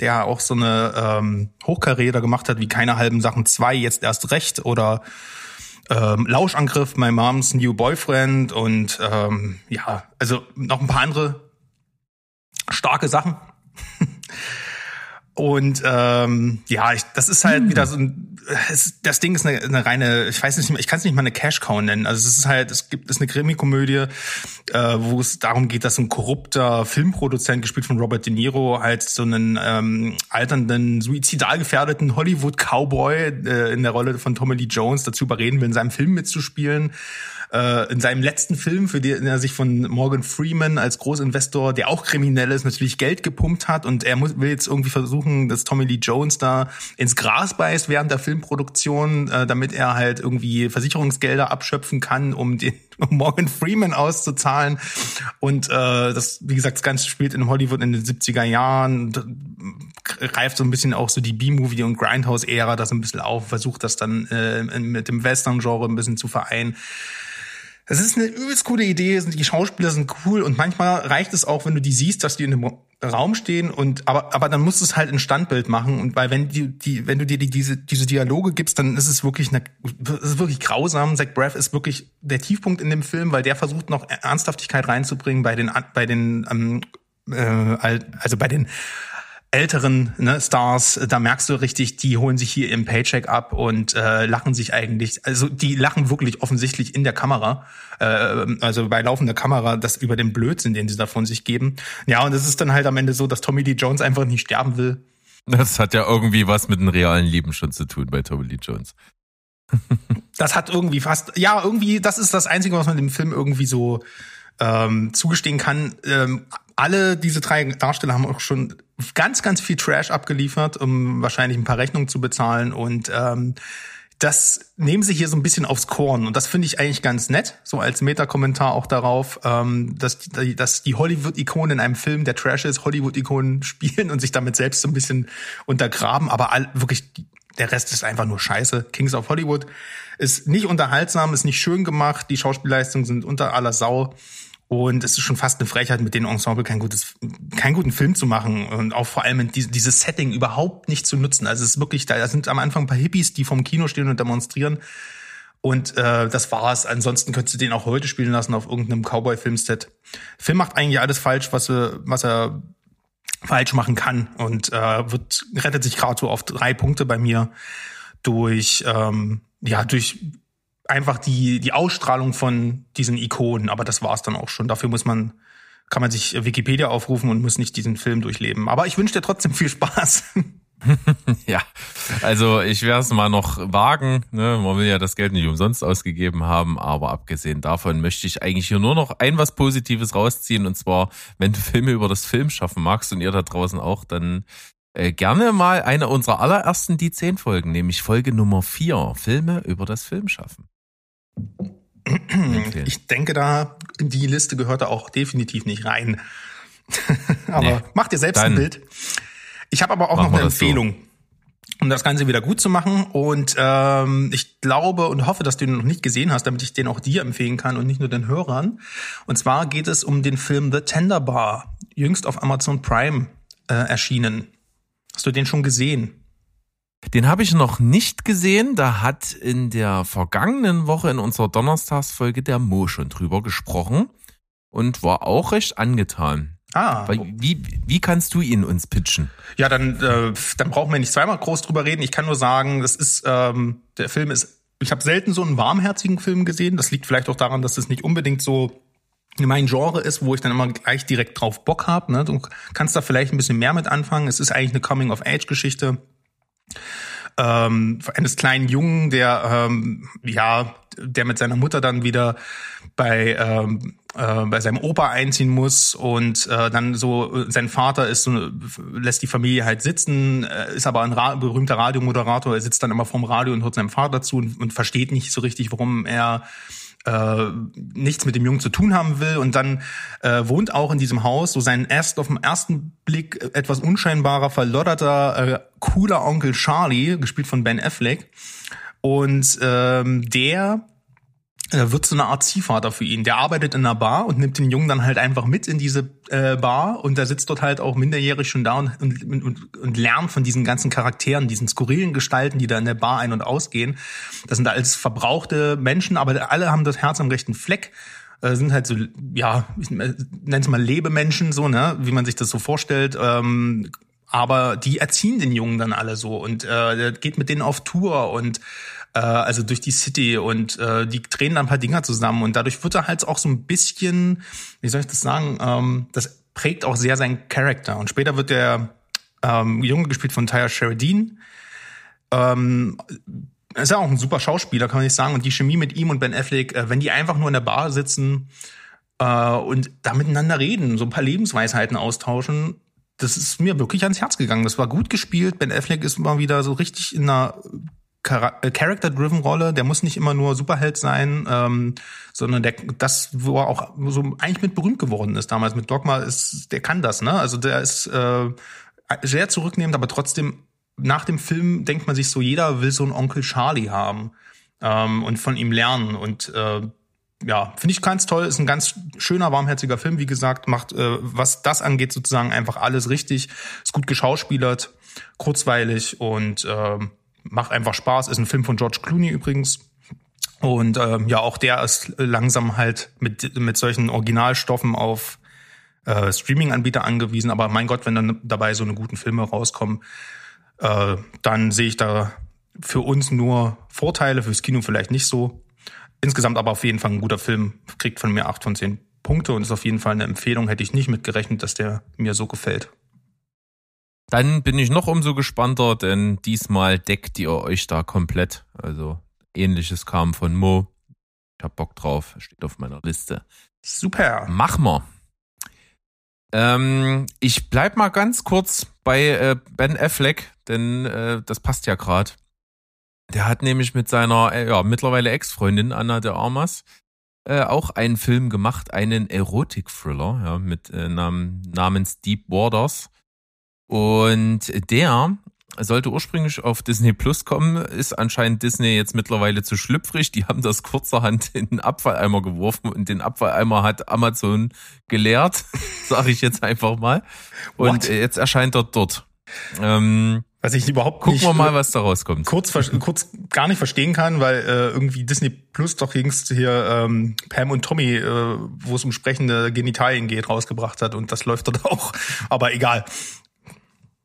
der auch so eine ähm, Hochkarriere gemacht hat, wie keine halben Sachen zwei, jetzt erst recht oder ähm, Lauschangriff, My Mom's New Boyfriend und ähm, ja, also noch ein paar andere starke Sachen. Und ähm, ja, ich, das ist halt wieder so ein, es, das Ding ist eine, eine reine, ich weiß nicht, ich kann es nicht mal eine Cash Cow nennen. Also es ist halt, es gibt, es ist eine Krimi-Komödie, äh, wo es darum geht, dass ein korrupter Filmproduzent gespielt von Robert De Niro halt so einen ähm, alternden, suizidal gefährdeten Hollywood-Cowboy äh, in der Rolle von Tommy Lee Jones dazu überreden will, in seinem Film mitzuspielen äh, in seinem letzten Film, für den er sich von Morgan Freeman als Großinvestor, der auch kriminell ist, natürlich Geld gepumpt hat und er muss, will jetzt irgendwie versuchen, dass Tommy Lee Jones da ins Gras beißt während der Filmproduktion, äh, damit er halt irgendwie Versicherungsgelder abschöpfen kann, um den um Morgan Freeman auszuzahlen. Und äh, das, wie gesagt, das Ganze spielt in Hollywood in den 70er Jahren, greift so ein bisschen auch so die B-Movie- und Grindhouse-Ära das ein bisschen auf, versucht das dann äh, mit dem Western-Genre ein bisschen zu vereinen. Es ist eine übelst coole Idee, die Schauspieler sind cool und manchmal reicht es auch, wenn du die siehst, dass die in einem Raum stehen und aber aber dann musst du es halt ein Standbild machen und weil wenn die, die wenn du dir die, diese diese Dialoge gibst, dann ist es wirklich eine es ist wirklich grausam. Zach Braff ist wirklich der Tiefpunkt in dem Film, weil der versucht noch Ernsthaftigkeit reinzubringen bei den bei den ähm, äh, also bei den älteren ne, Stars, da merkst du richtig, die holen sich hier im Paycheck ab und äh, lachen sich eigentlich, also die lachen wirklich offensichtlich in der Kamera, äh, also bei laufender Kamera, das über den Blödsinn, den sie da von sich geben. Ja, und es ist dann halt am Ende so, dass Tommy Lee Jones einfach nicht sterben will. Das hat ja irgendwie was mit dem realen Leben schon zu tun bei Tommy Lee Jones. das hat irgendwie fast, ja, irgendwie, das ist das Einzige, was man dem Film irgendwie so ähm, zugestehen kann. Ähm, alle diese drei Darsteller haben auch schon ganz, ganz viel Trash abgeliefert, um wahrscheinlich ein paar Rechnungen zu bezahlen. Und ähm, das nehmen sie hier so ein bisschen aufs Korn. Und das finde ich eigentlich ganz nett, so als Meta-Kommentar auch darauf, ähm, dass, die, dass die Hollywood-Ikonen in einem Film, der Trash ist, Hollywood-Ikonen spielen und sich damit selbst so ein bisschen untergraben. Aber all, wirklich, der Rest ist einfach nur scheiße. Kings of Hollywood ist nicht unterhaltsam, ist nicht schön gemacht, die Schauspielleistungen sind unter aller Sau. Und es ist schon fast eine Frechheit, mit dem Ensemble kein gutes, keinen guten Film zu machen und auch vor allem dieses Setting überhaupt nicht zu nutzen. Also es ist wirklich, da sind am Anfang ein paar Hippies, die vom Kino stehen und demonstrieren. Und äh, das war's. Ansonsten könntest du den auch heute spielen lassen auf irgendeinem Cowboy-Filmset. Film macht eigentlich alles falsch, was er, was er falsch machen kann und äh, wird rettet sich gerade so auf drei Punkte bei mir durch ähm, ja durch einfach die, die Ausstrahlung von diesen Ikonen, aber das war's dann auch schon. Dafür muss man, kann man sich Wikipedia aufrufen und muss nicht diesen Film durchleben. Aber ich wünsche dir trotzdem viel Spaß. Ja, also ich werde es mal noch wagen. Ne? Man will ja das Geld nicht umsonst ausgegeben haben, aber abgesehen davon möchte ich eigentlich hier nur noch ein was Positives rausziehen. Und zwar, wenn du Filme über das Film schaffen magst und ihr da draußen auch, dann äh, gerne mal eine unserer allerersten Die 10 Folgen, nämlich Folge Nummer 4, Filme über das Film schaffen. Empfehlen. Ich denke da, die Liste gehört da auch definitiv nicht rein. aber Nee. mach dir selbst Dann ein Bild. Ich habe aber auch machen noch eine das so. Empfehlung, um das Ganze wieder gut zu machen. Und ähm, ich glaube und hoffe, dass du ihn noch nicht gesehen hast, damit ich den auch dir empfehlen kann und nicht nur den Hörern. Und zwar geht es um den Film The Tender Bar, jüngst auf Amazon Prime äh, erschienen. Hast du den schon gesehen? Den habe ich noch nicht gesehen. Da hat in der vergangenen Woche in unserer Donnerstagsfolge der Mo schon drüber gesprochen und war auch recht angetan. Ah, wie, wie kannst du ihn uns pitchen? Ja, dann, äh, dann brauchen wir nicht zweimal groß drüber reden. Ich kann nur sagen, das ist, ähm, der Film ist, ich habe selten so einen warmherzigen Film gesehen. Das liegt vielleicht auch daran, dass es nicht unbedingt so mein Genre ist, wo ich dann immer gleich direkt drauf Bock habe. Ne? Du kannst da vielleicht ein bisschen mehr mit anfangen. Es ist eigentlich eine Coming-of-Age-Geschichte ähm, eines kleinen Jungen, der ähm, ja, der mit seiner Mutter dann wieder bei ähm, äh, bei seinem Opa einziehen muss und äh, dann so äh, sein Vater ist so, lässt die Familie halt sitzen, äh, ist aber ein Ra berühmter Radiomoderator, er sitzt dann immer vorm Radio und hört seinem Vater zu und, und versteht nicht so richtig, warum er äh, nichts mit dem Jungen zu tun haben will und dann äh, wohnt auch in diesem Haus so sein erst auf den ersten Blick etwas unscheinbarer, verlodderter, äh, cooler Onkel Charlie, gespielt von Ben Affleck. Und ähm, der wird so eine Art Ziehvater für ihn. Der arbeitet in einer Bar und nimmt den Jungen dann halt einfach mit in diese äh, Bar und der sitzt dort halt auch minderjährig schon da und, und, und, und lernt von diesen ganzen Charakteren, diesen skurrilen Gestalten, die da in der Bar ein- und ausgehen. Das sind alles verbrauchte Menschen, aber alle haben das Herz am rechten Fleck äh, sind halt so, ja, ich nenne es mal Lebemenschen, so, ne, wie man sich das so vorstellt. Ähm, aber die erziehen den Jungen dann alle so und äh, der geht mit denen auf Tour und äh, also durch die City und äh, die drehen dann ein paar Dinger zusammen und dadurch wird er halt auch so ein bisschen, wie soll ich das sagen, ähm, das prägt auch sehr seinen Charakter und später wird der ähm, Junge gespielt von Tyler Sheridan. Ähm, ist ja auch ein super Schauspieler, kann man nicht sagen. Und die Chemie mit ihm und Ben Affleck, äh, wenn die einfach nur in der Bar sitzen äh, und da miteinander reden, so ein paar Lebensweisheiten austauschen, das ist mir wirklich ans Herz gegangen. Das war gut gespielt. Ben Affleck ist mal wieder so richtig in einer Character-driven Rolle. Der muss nicht immer nur Superheld sein, ähm, sondern der, das, wo er auch so eigentlich mit berühmt geworden ist damals mit Dogma, ist, der kann das, ne? Also der ist äh, sehr zurücknehmend, aber trotzdem nach dem Film denkt man sich so, jeder will so einen Onkel Charlie haben ähm, und von ihm lernen und äh, ja, finde ich ganz toll. Ist ein ganz schöner, warmherziger Film, wie gesagt, macht, äh, was das angeht, sozusagen einfach alles richtig. Ist gut geschauspielert, kurzweilig und äh, macht einfach Spaß. Ist ein Film von George Clooney übrigens. Und ähm, ja, auch der ist langsam halt mit, mit solchen Originalstoffen auf äh, Streaming-Anbieter angewiesen. Aber mein Gott, wenn dann dabei so eine guten Filme rauskommen, äh, dann sehe ich da für uns nur Vorteile, fürs Kino vielleicht nicht so. Insgesamt aber auf jeden Fall ein guter Film, kriegt von mir acht von zehn Punkte und ist auf jeden Fall eine Empfehlung. Hätte ich nicht mitgerechnet, dass der mir so gefällt. Dann bin ich noch umso gespannter, denn diesmal deckt ihr euch da komplett. Also ähnliches kam von Mo. Ich hab Bock drauf, steht auf meiner Liste. Super. Mach mal. Ähm, ich bleib mal ganz kurz bei äh, Ben Affleck, denn äh, das passt ja gerade. Der hat nämlich mit seiner äh, ja, mittlerweile Ex-Freundin Anna de Armas äh, auch einen Film gemacht, einen Erotik-Thriller ja, mit äh, nam namens Deep Waters. Und der sollte ursprünglich auf Disney Plus kommen, ist anscheinend Disney jetzt mittlerweile zu schlüpfrig. Die haben das kurzerhand in den Abfalleimer geworfen und den Abfalleimer hat Amazon geleert, sage ich jetzt einfach mal. Und What? äh, jetzt erscheint er dort. Ähm, Was ich überhaupt gucken nicht wir mal, was da rauskommt. kurz, kurz gar nicht verstehen kann, weil äh, irgendwie Disney Plus doch jüngst hier ähm, Pam und Tommy, äh, wo es um sprechende Genitalien geht, rausgebracht hat und das läuft dort auch. Aber egal.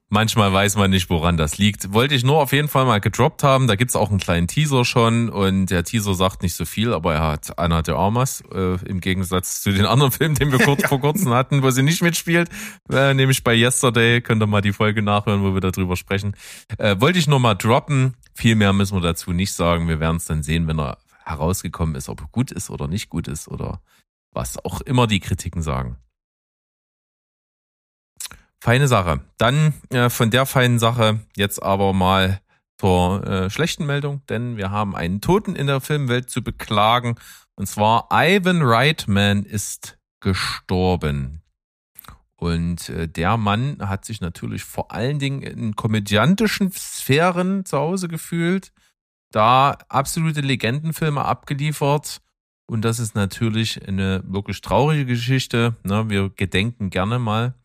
Manchmal weiß man nicht, woran das liegt. Wollte ich nur auf jeden Fall mal gedroppt haben. Da gibt's auch einen kleinen Teaser schon und der Teaser sagt nicht so viel, aber er hat Anna de Armas, äh, im Gegensatz zu den anderen Filmen, den wir kurz vor kurzem hatten, wo sie nicht mitspielt, äh, nämlich bei Yesterday, könnt ihr mal die Folge nachhören, wo wir darüber sprechen. Äh, wollte ich nur mal droppen. Viel mehr müssen wir dazu nicht sagen. Wir werden es dann sehen, wenn er herausgekommen ist, ob er gut ist oder nicht gut ist oder was auch immer die Kritiken sagen. Feine Sache. Dann äh, von der feinen Sache jetzt aber mal zur äh, schlechten Meldung, denn wir haben einen Toten in der Filmwelt zu beklagen. Und zwar Ivan Reitman ist gestorben. Und äh, der Mann hat sich natürlich vor allen Dingen in komödiantischen Sphären zu Hause gefühlt, da absolute Legendenfilme abgeliefert. Und das ist natürlich eine wirklich traurige Geschichte. Ne? Wir gedenken gerne mal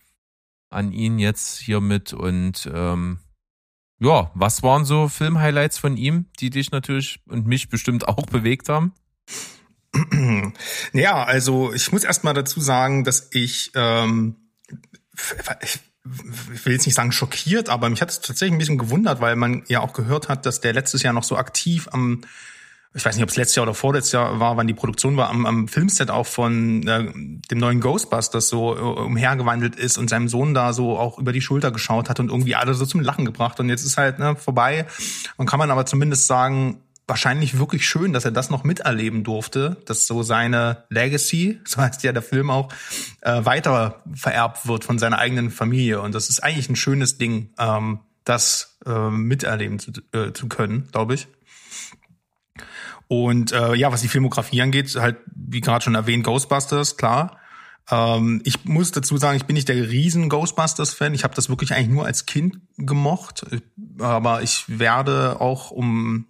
an ihn jetzt hiermit. Und ähm, ja, was waren so Filmhighlights von ihm, die dich natürlich und mich bestimmt auch bewegt haben? Ja, also ich muss erst mal dazu sagen, dass ich, ähm, ich will jetzt nicht sagen schockiert, aber mich hat es tatsächlich ein bisschen gewundert, weil man ja auch gehört hat, dass der letztes Jahr noch so aktiv am ich weiß nicht, ob es letztes Jahr oder vorletztes Jahr war, wann die Produktion war, am, am Filmset auch von äh, dem neuen Ghostbusters so äh, umhergewandelt ist und seinem Sohn da so auch über die Schulter geschaut hat und irgendwie alle so zum Lachen gebracht. Und jetzt ist halt ne, vorbei. Und kann man aber zumindest sagen, wahrscheinlich wirklich schön, dass er das noch miterleben durfte, dass so seine Legacy, so heißt ja der Film auch, äh, weiter vererbt wird von seiner eigenen Familie. Und das ist eigentlich ein schönes Ding, ähm, das äh, miterleben zu, äh, zu können, glaube ich. Und äh, ja, was die Filmografie angeht, halt, wie gerade schon erwähnt, Ghostbusters, klar. Ähm, ich muss dazu sagen, ich bin nicht der riesen Ghostbusters-Fan. Ich habe das wirklich eigentlich nur als Kind gemocht. Aber ich werde auch, um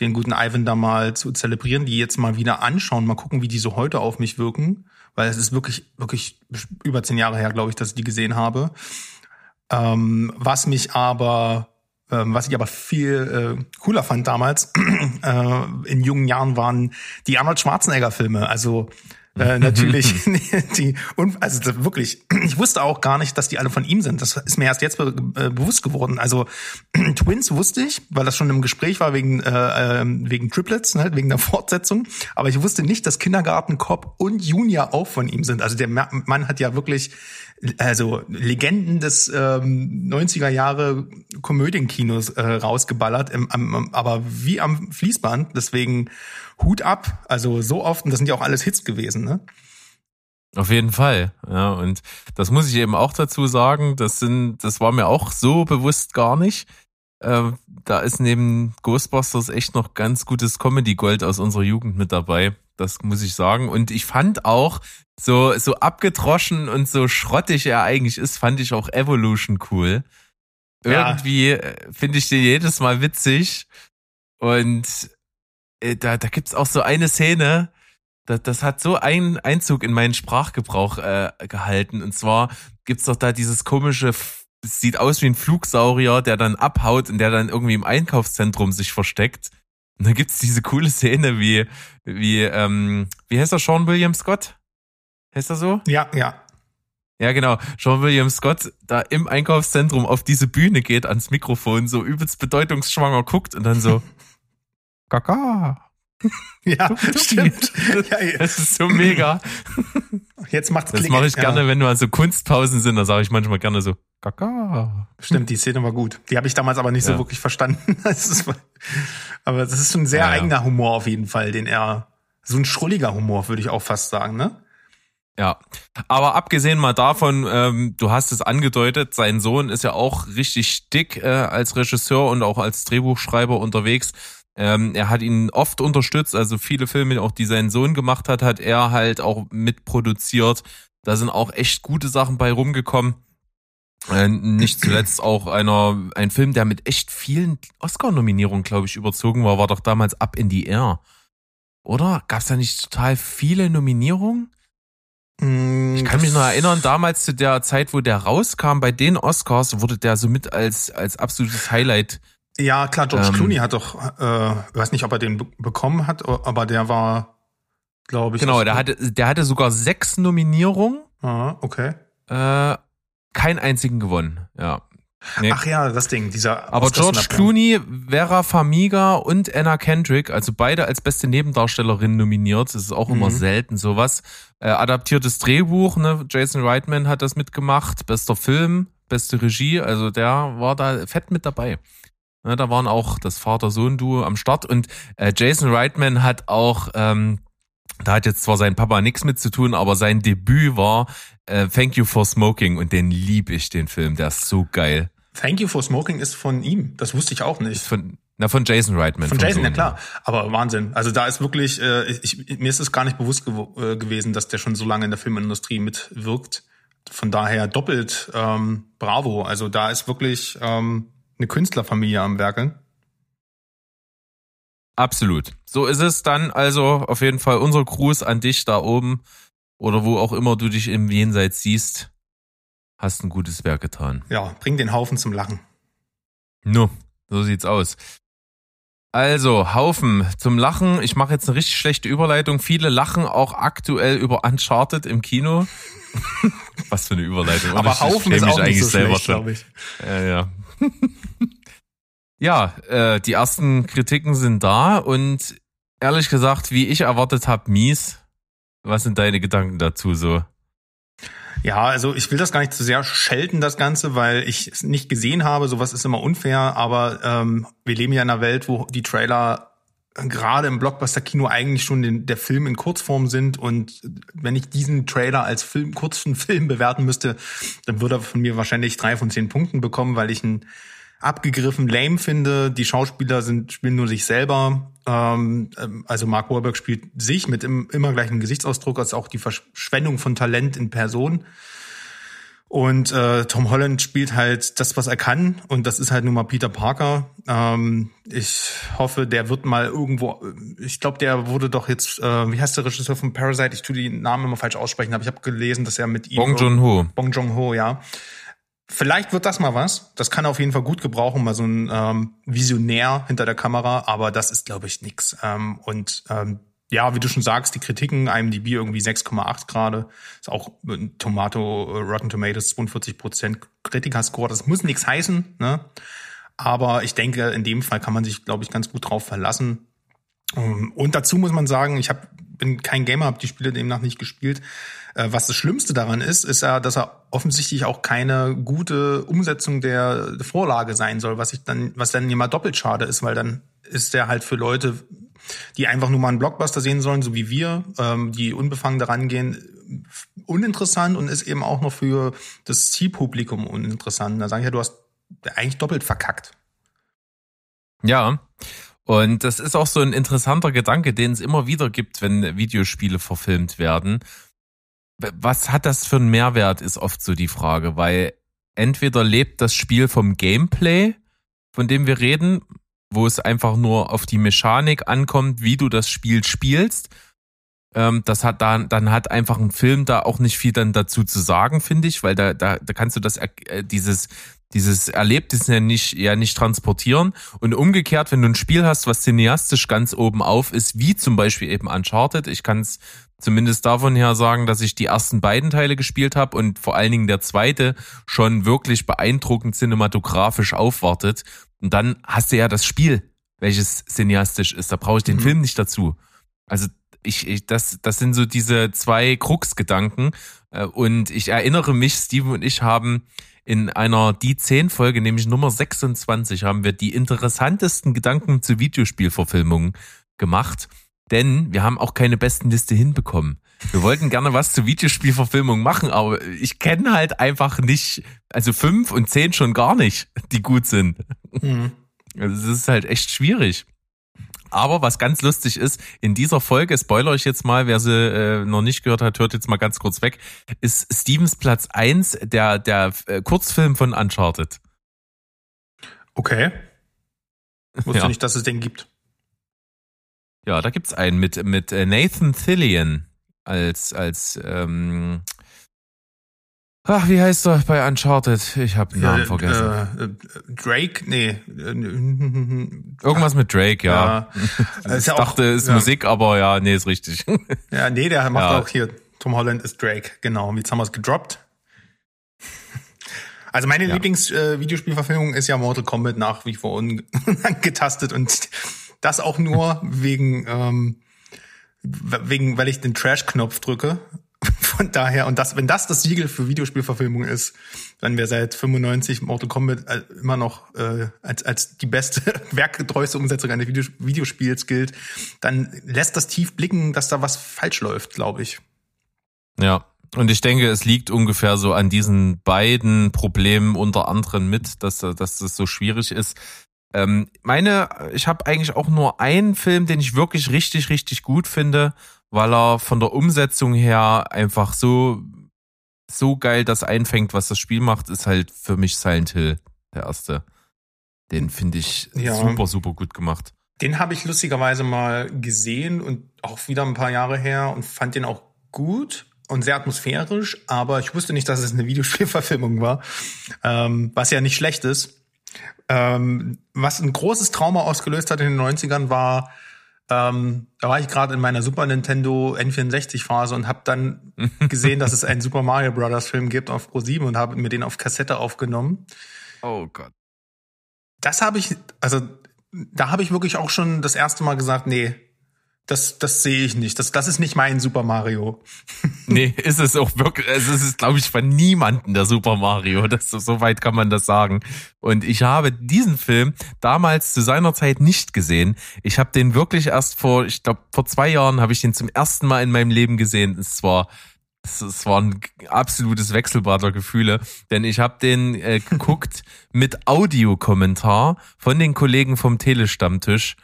den guten Ivan da mal zu zelebrieren, die jetzt mal wieder anschauen, mal gucken, wie die so heute auf mich wirken. Weil es ist wirklich, wirklich über zehn Jahre her, glaube ich, dass ich die gesehen habe. Ähm, was mich aber was ich aber viel äh, cooler fand damals äh, in jungen Jahren waren die Arnold Schwarzenegger Filme. Also äh, natürlich die und also wirklich ich wusste auch gar nicht dass die alle von ihm sind. Das ist mir erst jetzt be äh, bewusst geworden. Also Twins wusste ich weil das schon im Gespräch war wegen äh, ähm, wegen Triplets ne, wegen der Fortsetzung. Aber ich wusste nicht dass Kindergarten Cop und Junior auch von ihm sind. Also der Mann hat ja wirklich also Legenden des ähm, 90er Jahre Komödienkinos äh, rausgeballert, im, am, aber wie am Fließband. Deswegen Hut ab. Also so oft, und das sind ja auch alles Hits gewesen, ne? Auf jeden Fall, ja. Und das muss ich eben auch dazu sagen. Das sind, das war mir auch so bewusst gar nicht. Äh, da ist neben Ghostbusters echt noch ganz gutes Comedy-Gold aus unserer Jugend mit dabei. Das muss ich sagen. Und ich fand auch, so, so abgedroschen und so schrottig er eigentlich ist, fand ich auch Evolution cool. Irgendwie ja. Äh, finde ich den jedes Mal witzig. Und äh, da, da gibt's auch so eine Szene, das, das hat so einen Einzug in meinen Sprachgebrauch äh, gehalten. Und zwar gibt's doch da dieses komische, es sieht aus wie ein Flugsaurier, der dann abhaut und der dann irgendwie im Einkaufszentrum sich versteckt. Und dann gibt's diese coole Szene, wie, wie, ähm, wie heißt der Sean William Scott? Heißt er so? Ja, ja. Ja, genau. Sean William Scott da im Einkaufszentrum auf diese Bühne geht, ans Mikrofon, so übelst bedeutungsschwanger guckt und dann so, Kaka. Ja, stimmt. Ja, ja. Das ist so mega. Jetzt macht's Das mache ich gerne, ja. wenn nur so Kunstpausen sind, da sage ich manchmal gerne so, Kaka. Stimmt, die Szene war gut. Die habe ich damals aber nicht so wirklich verstanden. Das ist, aber das ist schon ein sehr eigener Humor auf jeden Fall, den er, so ein schrulliger Humor, würde ich auch fast sagen, ne? Ja, aber abgesehen mal davon, ähm, du hast es angedeutet, sein Sohn ist ja auch richtig dick äh, als Regisseur und auch als Drehbuchschreiber unterwegs. Ähm, er hat ihn oft unterstützt, also viele Filme, auch die sein Sohn gemacht hat, hat er halt auch mitproduziert. Da sind auch echt gute Sachen bei rumgekommen. Äh, nicht zuletzt auch einer ein Film, der mit echt vielen Oscar-Nominierungen, glaube ich, überzogen war, war doch damals Up in the Air. Oder? Gab es da nicht total viele Nominierungen? Ich kann mich noch erinnern, damals zu der Zeit, wo der rauskam, bei den Oscars wurde der so mit als, als absolutes Highlight. Ja, klar, George ähm, Clooney hat doch, äh, ich weiß nicht, ob er den bekommen hat, aber der war, glaube ich. Genau, der hatte, der hatte sogar sechs Nominierungen. Ah, okay. Äh, keinen einzigen gewonnen, ja. Nee. Ach ja, das Ding, dieser Aber George. Clooney, Vera Farmiga und Anna Kendrick, also beide als beste Nebendarstellerin nominiert. Das ist auch immer Mhm. selten sowas. Äh, adaptiertes Drehbuch, ne? Jason Reitman hat das mitgemacht. Bester Film, beste Regie, also der war da fett mit dabei. Ne, da waren auch das Vater-Sohn-Duo am Start und äh, Jason Reitman hat auch, ähm, da hat jetzt zwar sein Papa nichts mit zu tun, aber sein Debüt war äh, Thank You for Smoking und den lieb ich, den Film. Der ist so geil. Thank You for Smoking ist von ihm. Das wusste ich auch nicht. Von, na, von Jason Reitman. Von Jason, ja Sohn. klar. Aber Wahnsinn. Also da ist wirklich, äh, ich, mir ist es gar nicht bewusst gew äh, gewesen, dass der schon so lange in der Filmindustrie mitwirkt. Von daher doppelt ähm, bravo. Also da ist wirklich ähm, eine Künstlerfamilie am Werke. Absolut. So ist es dann also auf jeden Fall unser Gruß an dich da oben oder wo auch immer du dich im Jenseits siehst. Hast ein gutes Werk getan. Ja, bring den Haufen zum Lachen. No, so sieht's aus. Also, Haufen zum Lachen. Ich mache jetzt eine richtig schlechte Überleitung. Viele lachen auch aktuell über Uncharted im Kino. Was für eine Überleitung. Aber Haufen ist auch nicht eigentlich so schlecht, glaube ich. Ja, ja. ja, äh, die ersten Kritiken sind da und ehrlich gesagt, wie ich erwartet habe, mies. Was sind deine Gedanken dazu so? Ja, also ich will das gar nicht zu sehr schelten, das Ganze, weil ich es nicht gesehen habe. Sowas ist immer unfair, aber ähm, wir leben ja in einer Welt, wo die Trailer gerade im Blockbuster-Kino eigentlich schon den, der Film in Kurzform sind und wenn ich diesen Trailer als Film, kurzen Film bewerten müsste, dann würde er von mir wahrscheinlich drei von zehn Punkten bekommen, weil ich ihn abgegriffen lame finde. Die Schauspieler sind spielen nur sich selber. Ähm, ähm, also Mark Wahlberg spielt sich mit im, immer gleichen Gesichtsausdruck, als auch die Verschwendung von Talent in Person. Und äh, Tom Holland spielt halt das, was er kann. Und das ist halt nun mal Peter Parker. Ähm, ich hoffe, der wird mal irgendwo. Ich glaube, der wurde doch jetzt. Äh, wie heißt der Regisseur von Parasite? Ich tue die Namen immer falsch aussprechen, aber ich habe gelesen, dass er mit ihm. Bong Joon-ho. Bong Joon-ho, ja. Vielleicht wird das mal was. Das kann er auf jeden Fall gut gebrauchen, mal so ein ähm, Visionär hinter der Kamera, aber das ist, glaube ich, nix. Ähm, und ähm, ja, wie du schon sagst, die Kritiken, IMDb irgendwie 6,8 gerade, ist auch Tomato, äh, Rotten Tomatoes 42 Prozent Kritikerscore. Das muss nichts heißen, ne? Aber ich denke, in dem Fall kann man sich, glaube ich, ganz gut drauf verlassen. Ähm, Und dazu muss man sagen, ich hab, bin kein Gamer, habe die Spiele demnach nicht gespielt. Äh, Was das Schlimmste daran ist, ist ja, dass er offensichtlich auch keine gute Umsetzung der Vorlage sein soll, was ich dann, was dann immer doppelt schade ist, weil dann ist der halt für Leute, die einfach nur mal einen Blockbuster sehen sollen, so wie wir, ähm, die unbefangen daran gehen, uninteressant und ist eben auch noch für das Zielpublikum uninteressant. Da sage ich ja, du hast eigentlich doppelt verkackt. Ja. Und das ist auch so ein interessanter Gedanke, den es immer wieder gibt, wenn Videospiele verfilmt werden. Was hat das für einen Mehrwert, ist oft so die Frage, weil entweder lebt das Spiel vom Gameplay, von dem wir reden, wo es einfach nur auf die Mechanik ankommt, wie du das Spiel spielst. Ähm, das hat dann, dann hat einfach ein Film da auch nicht viel dann dazu zu sagen, finde ich, weil da, da, da kannst du das, äh, dieses, dieses Erlebnis ja nicht, ja nicht transportieren. Und umgekehrt, wenn du ein Spiel hast, was cineastisch ganz oben auf ist, wie zum Beispiel eben Uncharted, ich kann es zumindest davon her sagen, dass ich die ersten beiden Teile gespielt habe und vor allen Dingen der zweite schon wirklich beeindruckend cinematografisch aufwartet. Und dann hast du ja das Spiel, welches cineastisch ist. Da brauche ich den Mhm. Film nicht dazu. Also ich, ich das, das sind so diese zwei Krux-Gedanken. Äh, Und ich erinnere mich, Steven und ich haben in einer Die 10 Folge, nämlich Nummer 26, haben wir die interessantesten Gedanken zu Videospielverfilmungen gemacht. Denn wir haben auch keine besten Liste hinbekommen. Wir wollten gerne was zu Videospielverfilmungen machen, aber ich kenne halt einfach nicht, also fünf und zehn schon gar nicht, die gut sind. Mhm. Also es ist halt echt schwierig. Aber was ganz lustig ist, in dieser Folge, spoiler ich jetzt mal, wer sie äh, noch nicht gehört hat, hört jetzt mal ganz kurz weg, ist Stevens Platz eins der, der äh, Kurzfilm von Uncharted. Okay. Wusste Ja. nicht, dass es den gibt. Ja, da gibt's einen mit, mit äh, Nathan Fillion als, als ähm, ach, wie heißt er bei Uncharted? Ich habe den Namen Äh, vergessen. Äh, äh, Drake? Nee. Äh, Irgendwas mit Drake, ja. Ja. Ich ja auch- dachte, ist ja. Musik, aber ja, nee, ist richtig. Ja, nee, der macht auch hier. Tom Holland ist Drake, genau. Und Jetzt haben wir es gedroppt. Also meine. Lieblings-Videospielverfilmung ist ja Mortal Kombat nach wie vor ungetastet und das auch nur wegen, ähm, wegen, weil ich den Trash-Knopf drücke. Von daher, und das, wenn das das Siegel für Videospielverfilmung ist, dann wäre seit 95 Mortal Kombat äh, immer noch äh, als, als die beste, werkgetreueste Umsetzung eines Videos Videospiels gilt, dann lässt das tief blicken, dass da was falsch läuft, glaube ich. Ja. Und ich denke, es liegt ungefähr so an diesen beiden Problemen unter anderem mit, dass, dass das so schwierig ist. Ähm, meine, ich habe eigentlich auch nur einen Film, den ich wirklich richtig, richtig gut finde, weil er von der Umsetzung her einfach so, so geil das einfängt, was das Spiel macht, ist halt für mich Silent Hill der erste. Den finde ich Ja. super, super gut gemacht. Den habe ich lustigerweise mal gesehen und auch wieder ein paar Jahre her und fand den auch gut und sehr atmosphärisch, aber ich wusste nicht, dass es eine Videospielverfilmung war, ähm, was ja nicht schlecht ist. Ähm, was ein großes Trauma ausgelöst hat in den 90ern war, ähm, da war ich gerade in meiner Super Nintendo N64 Phase und habe dann gesehen, dass es einen Super Mario Brothers Film gibt auf Pro 7 und habe mir den auf Kassette aufgenommen Oh Gott. das habe ich, also da habe ich wirklich auch schon das erste Mal gesagt, nee, das, das sehe ich nicht. Das, das ist nicht mein Super Mario. Nee, ist es auch wirklich, es ist, glaube ich, von niemanden der Super Mario. Das, so weit kann man das sagen. Und ich habe diesen Film damals zu seiner Zeit nicht gesehen. Ich habe den wirklich erst vor, ich glaube, vor zwei Jahren habe ich den zum ersten Mal in meinem Leben gesehen. Es war, es, es war ein absolutes Wechselbad der Gefühle, denn ich habe den äh, geguckt mit Audiokommentar von den Kollegen vom Telestammtisch.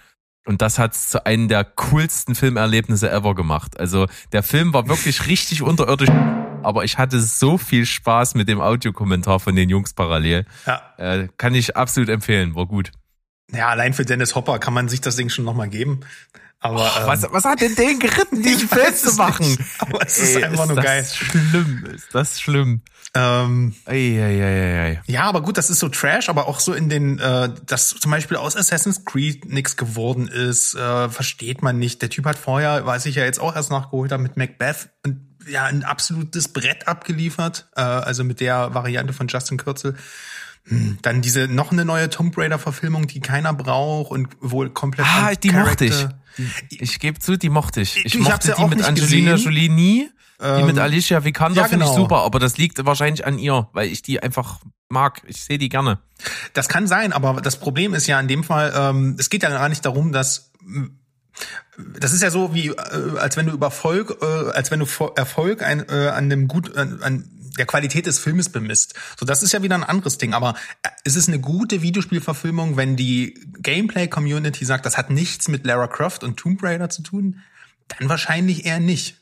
Und das hat's zu einem der coolsten Filmerlebnisse ever gemacht. Also der Film war wirklich richtig unterirdisch, aber ich hatte so viel Spaß mit dem Audiokommentar von den Jungs parallel. Ja. Äh, kann ich absolut empfehlen, war gut. Ja, allein für Dennis Hopper kann man sich das Ding schon nochmal geben. Aber ähm, Was, was hat denn den geritten, diesen ich Film weiß zu es machen? nicht, aber es ist Ey, einfach nur das geil. schlimm, ist das schlimm. Ähm, Eieieiei. ja, aber gut, das ist so Trash, aber auch so in den, äh, dass zum Beispiel aus Assassin's Creed nichts geworden ist, äh, versteht man nicht. Der Typ hat vorher, weiß ich ja jetzt auch erst nachgeholt, mit Macbeth ein, ja ein absolutes Brett abgeliefert, äh, also mit der Variante von Justin Kürzel. Hm, Dann diese noch eine neue Tomb Raider Verfilmung, die keiner braucht und wohl komplett Ah, die mochte ich. Charakter- Ich gebe zu, die mochte ich. Ich Ich mochte ja die mit Angelina gesehen. Jolie nie. Die mit Ähm, Alicia Vikander ja, finde ich genau. super, aber das liegt wahrscheinlich an ihr, weil ich die einfach mag. Ich sehe die gerne. Das kann sein, aber das Problem ist ja in dem Fall, ähm, es geht ja gar nicht darum, dass m, das ist ja so wie, äh, als wenn du über Erfolg, äh, als wenn du Erfolg ein, äh, an dem gut, an, an der Qualität des Filmes bemisst. So, das ist ja wieder ein anderes Ding. Aber äh, ist es eine gute Videospielverfilmung, wenn die Gameplay-Community sagt, das hat nichts mit Lara Croft und Tomb Raider zu tun? Dann wahrscheinlich eher nicht.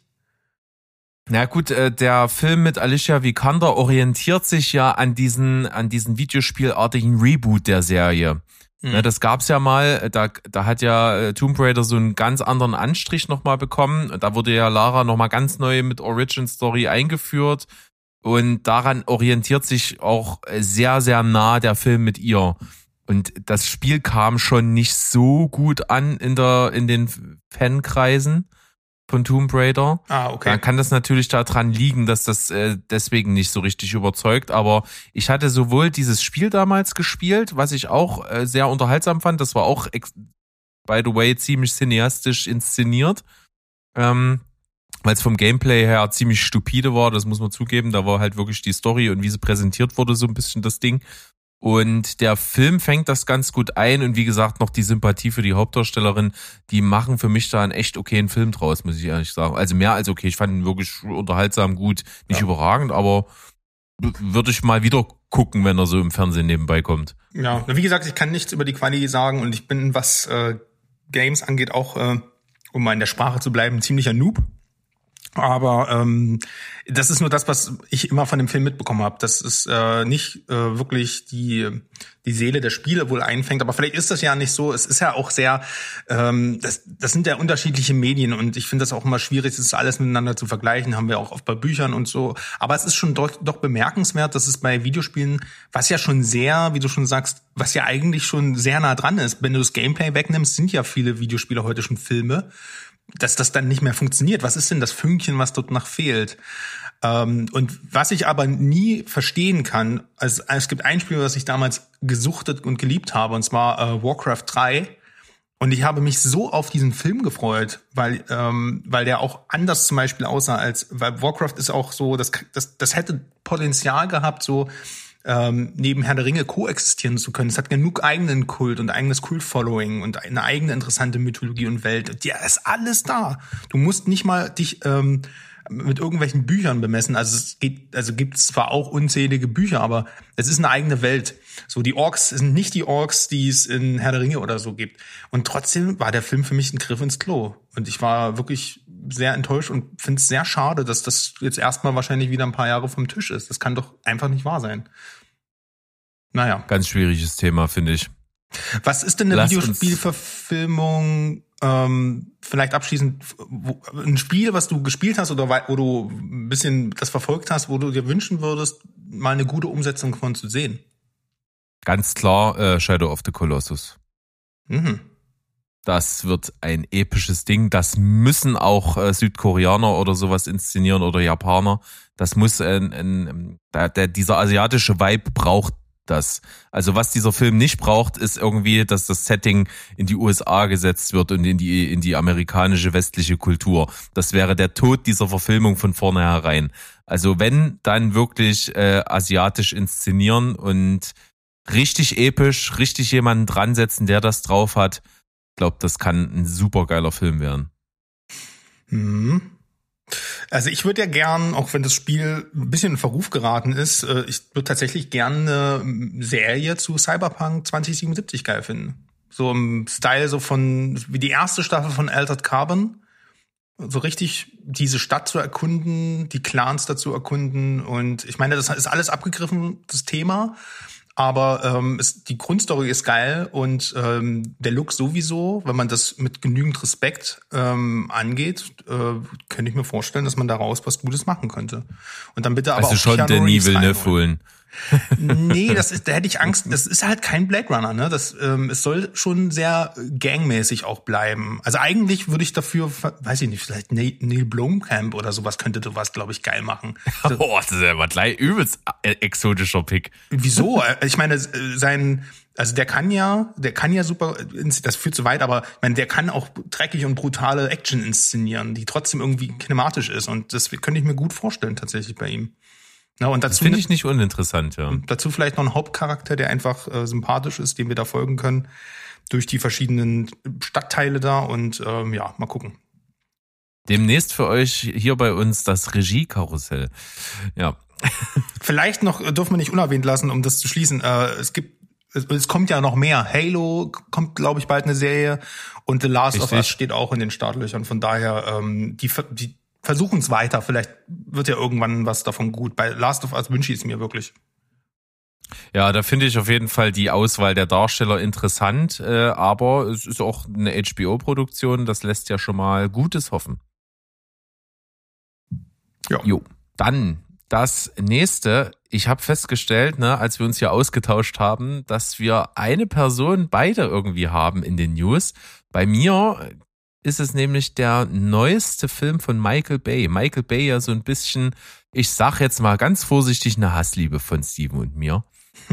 Na gut, äh, der Film mit Alicia Vikander orientiert sich ja an diesen, an diesen Videospielartigen Reboot der Serie. Mhm. Ne, das gab's ja mal, da, da hat ja äh, Tomb Raider so einen ganz anderen Anstrich nochmal bekommen. Da wurde ja Lara nochmal ganz neu mit Origin Story eingeführt. Und daran orientiert sich auch sehr, sehr nah der Film mit ihr. Und das Spiel kam schon nicht so gut an in der, in den Fankreisen von Tomb Raider. Ah, okay. Dann kann das natürlich daran liegen, dass das äh, deswegen nicht so richtig überzeugt. Aber ich hatte sowohl dieses Spiel damals gespielt, was ich auch äh, sehr unterhaltsam fand. Das war auch, by the way, ziemlich cineastisch inszeniert. Ähm, weil es vom Gameplay her ziemlich stupide war, das muss man zugeben. Da war halt wirklich die Story und wie sie präsentiert wurde, so ein bisschen das Ding. Und der Film fängt das ganz gut ein und wie gesagt noch die Sympathie für die Hauptdarstellerin, die machen für mich da einen echt okayen Film draus, muss ich ehrlich sagen. Also mehr als okay, ich fand ihn wirklich unterhaltsam gut, nicht Ja. überragend, aber würde ich mal wieder gucken, wenn er so im Fernsehen nebenbei kommt. Ja, wie gesagt, ich kann nichts über die Quali sagen und ich bin, was äh, Games angeht, auch, äh, um mal in der Sprache zu bleiben, ein ziemlicher Noob. Aber ähm, das ist nur das, was ich immer von dem Film mitbekommen habe. Das ist äh, nicht äh, wirklich die die Seele der Spiele wohl einfängt. Aber vielleicht ist das ja nicht so. Es ist ja auch sehr, ähm, das, das sind ja unterschiedliche Medien und ich finde das auch immer schwierig, das alles miteinander zu vergleichen. Haben wir auch oft bei Büchern und so. Aber es ist schon doch, doch bemerkenswert, dass es bei Videospielen, was ja schon sehr, wie du schon sagst, was ja eigentlich schon sehr nah dran ist. Wenn du das Gameplay wegnimmst, sind ja viele Videospiele heute schon Filme dass das dann nicht mehr funktioniert. Was ist denn das Fünkchen, was dort noch fehlt? Ähm, und was ich aber nie verstehen kann, also es gibt ein Spiel, was ich damals gesuchtet und geliebt habe, und zwar äh, Warcraft 3. Und ich habe mich so auf diesen Film gefreut, weil, ähm, weil der auch anders zum Beispiel aussah als, weil Warcraft ist auch so, das, das, das hätte Potenzial gehabt, so ähm, neben Herr der Ringe koexistieren zu können. Es hat genug eigenen Kult und eigenes Kult-Following und eine eigene interessante Mythologie und Welt. Ja, ist alles da. Du musst nicht mal dich ähm, mit irgendwelchen Büchern bemessen. Also es geht, also gibt zwar auch unzählige Bücher, aber es ist eine eigene Welt. So die Orks sind nicht die Orks, die es in Herr der Ringe oder so gibt. Und trotzdem war der Film für mich ein Griff ins Klo. Und ich war wirklich sehr enttäuscht und finde es sehr schade, dass das jetzt erstmal wahrscheinlich wieder ein paar Jahre vom Tisch ist. Das kann doch einfach nicht wahr sein. Naja. Ganz schwieriges Thema, finde ich. Was ist denn eine Lass Videospielverfilmung? Ähm, vielleicht abschließend wo, ein Spiel, was du gespielt hast oder wo du ein bisschen das verfolgt hast, wo du dir wünschen würdest, mal eine gute Umsetzung von zu sehen. Ganz klar äh, Shadow of the Colossus. Mhm. Das wird ein episches Ding. Das müssen auch äh, Südkoreaner oder sowas inszenieren oder Japaner. Das muss ein, ein der, der, dieser asiatische Vibe braucht das. Also was dieser Film nicht braucht, ist irgendwie, dass das Setting in die USA gesetzt wird und in die in die amerikanische westliche Kultur. Das wäre der Tod dieser Verfilmung von vornherein. Also wenn dann wirklich äh, asiatisch inszenieren und richtig episch, richtig jemanden dran setzen, der das drauf hat. Glaube, das kann ein super geiler Film werden. Mhm. Also ich würde ja gern, auch wenn das Spiel ein bisschen in Verruf geraten ist, äh, ich würde tatsächlich gerne eine Serie zu Cyberpunk 2077 geil finden. So im Style so von, wie die erste Staffel von Altered Carbon. So richtig diese Stadt zu erkunden, die Clans dazu erkunden. Und ich meine, das ist alles abgegriffen, das Thema. Aber ähm, es, die Grundstory ist geil und ähm, der Look sowieso, wenn man das mit genügend Respekt ähm, angeht, äh, könnte ich mir vorstellen, dass man daraus was Gutes machen könnte. Und dann bitte aber Also auch schon Keanu Denis Villeneuve holen. Nee, das ist, da hätte ich Angst. Das ist halt kein Blade Runner, ne? Das, ähm, es soll schon sehr gangmäßig auch bleiben. Also eigentlich würde ich dafür, weiß ich nicht, vielleicht Ne- Neil Blomkamp oder sowas könnte sowas, glaube ich, geil machen. Oh, das ist ja mal gleich übelst äh, exotischer Pick. Wieso? Äh, Ich meine, äh, sein, also der kann ja, der kann ja super, das führt zu weit, aber ich meine, der kann auch dreckig und brutale Action inszenieren, die trotzdem irgendwie kinematisch ist. Und das könnte ich mir gut vorstellen tatsächlich bei ihm. Ja, und Das dazu, finde ich nicht uninteressant, ja. dazu vielleicht noch ein Hauptcharakter, der einfach äh, sympathisch ist, dem wir da folgen können, durch die verschiedenen Stadtteile da und ähm, ja, mal gucken. Demnächst für euch hier bei uns das Regiekarussell. Ja. Vielleicht noch äh, dürfen wir nicht unerwähnt lassen, um das zu schließen. Äh, es gibt, es, kommt ja noch mehr. Halo kommt, glaube ich, bald eine Serie und The Last of Richtig. Us steht auch in den Startlöchern. Von daher, ähm, die, die versuchen es weiter. Vielleicht wird ja irgendwann was davon gut. Bei Last of Us wünsche ich es mir wirklich. Ja, da finde ich auf jeden Fall die Auswahl der Darsteller interessant, äh, aber es ist auch eine HBO-Produktion, das lässt ja schon mal Gutes hoffen. Ja. Jo. Dann das nächste. Ich habe festgestellt, ne, als wir uns hier ausgetauscht haben, dass wir eine Person beide irgendwie haben in den News. Bei mir ist es nämlich der neueste Film von Michael Bay. Michael Bay ja so ein bisschen, ich sag jetzt mal ganz vorsichtig, eine Hassliebe von Steven und mir.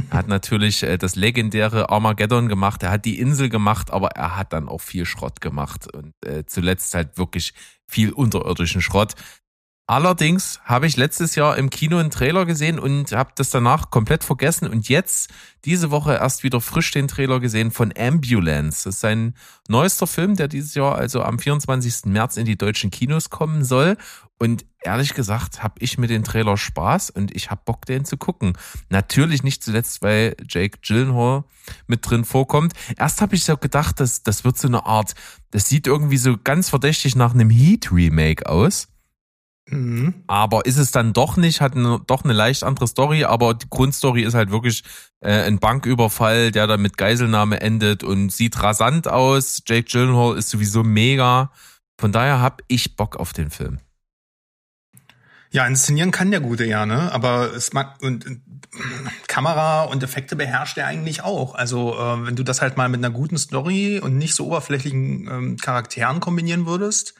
Er hat natürlich äh, das legendäre Armageddon gemacht, er hat die Insel gemacht, aber er hat dann auch viel Schrott gemacht und äh, zuletzt halt wirklich viel unterirdischen Schrott. Allerdings habe ich letztes Jahr im Kino einen Trailer gesehen und habe das danach komplett vergessen und jetzt diese Woche erst wieder frisch den Trailer gesehen von Ambulance. Das ist sein neuester Film, der dieses Jahr also am 24. März in die deutschen Kinos kommen soll. Und ehrlich gesagt habe ich mit dem Trailer Spaß und ich habe Bock, den zu gucken. Natürlich nicht zuletzt, weil Jake Gyllenhaal mit drin vorkommt. Erst habe ich so gedacht, dass das wird so eine Art, das sieht irgendwie so ganz verdächtig nach einem Heat-Remake aus. Mhm. Aber ist es dann doch nicht, hat eine, doch eine leicht andere Story, aber die Grundstory ist halt wirklich äh, ein Banküberfall, der dann mit Geiselnahme endet und sieht rasant aus. Jake Gyllenhaal ist sowieso mega. Von daher hab ich Bock auf den Film. Ja, inszenieren kann der Gute ja, ne? Aber es mag und, und Kamera und Effekte beherrscht er eigentlich auch. Also äh, wenn du das halt mal mit einer guten Story und nicht so oberflächlichen ähm, Charakteren kombinieren würdest,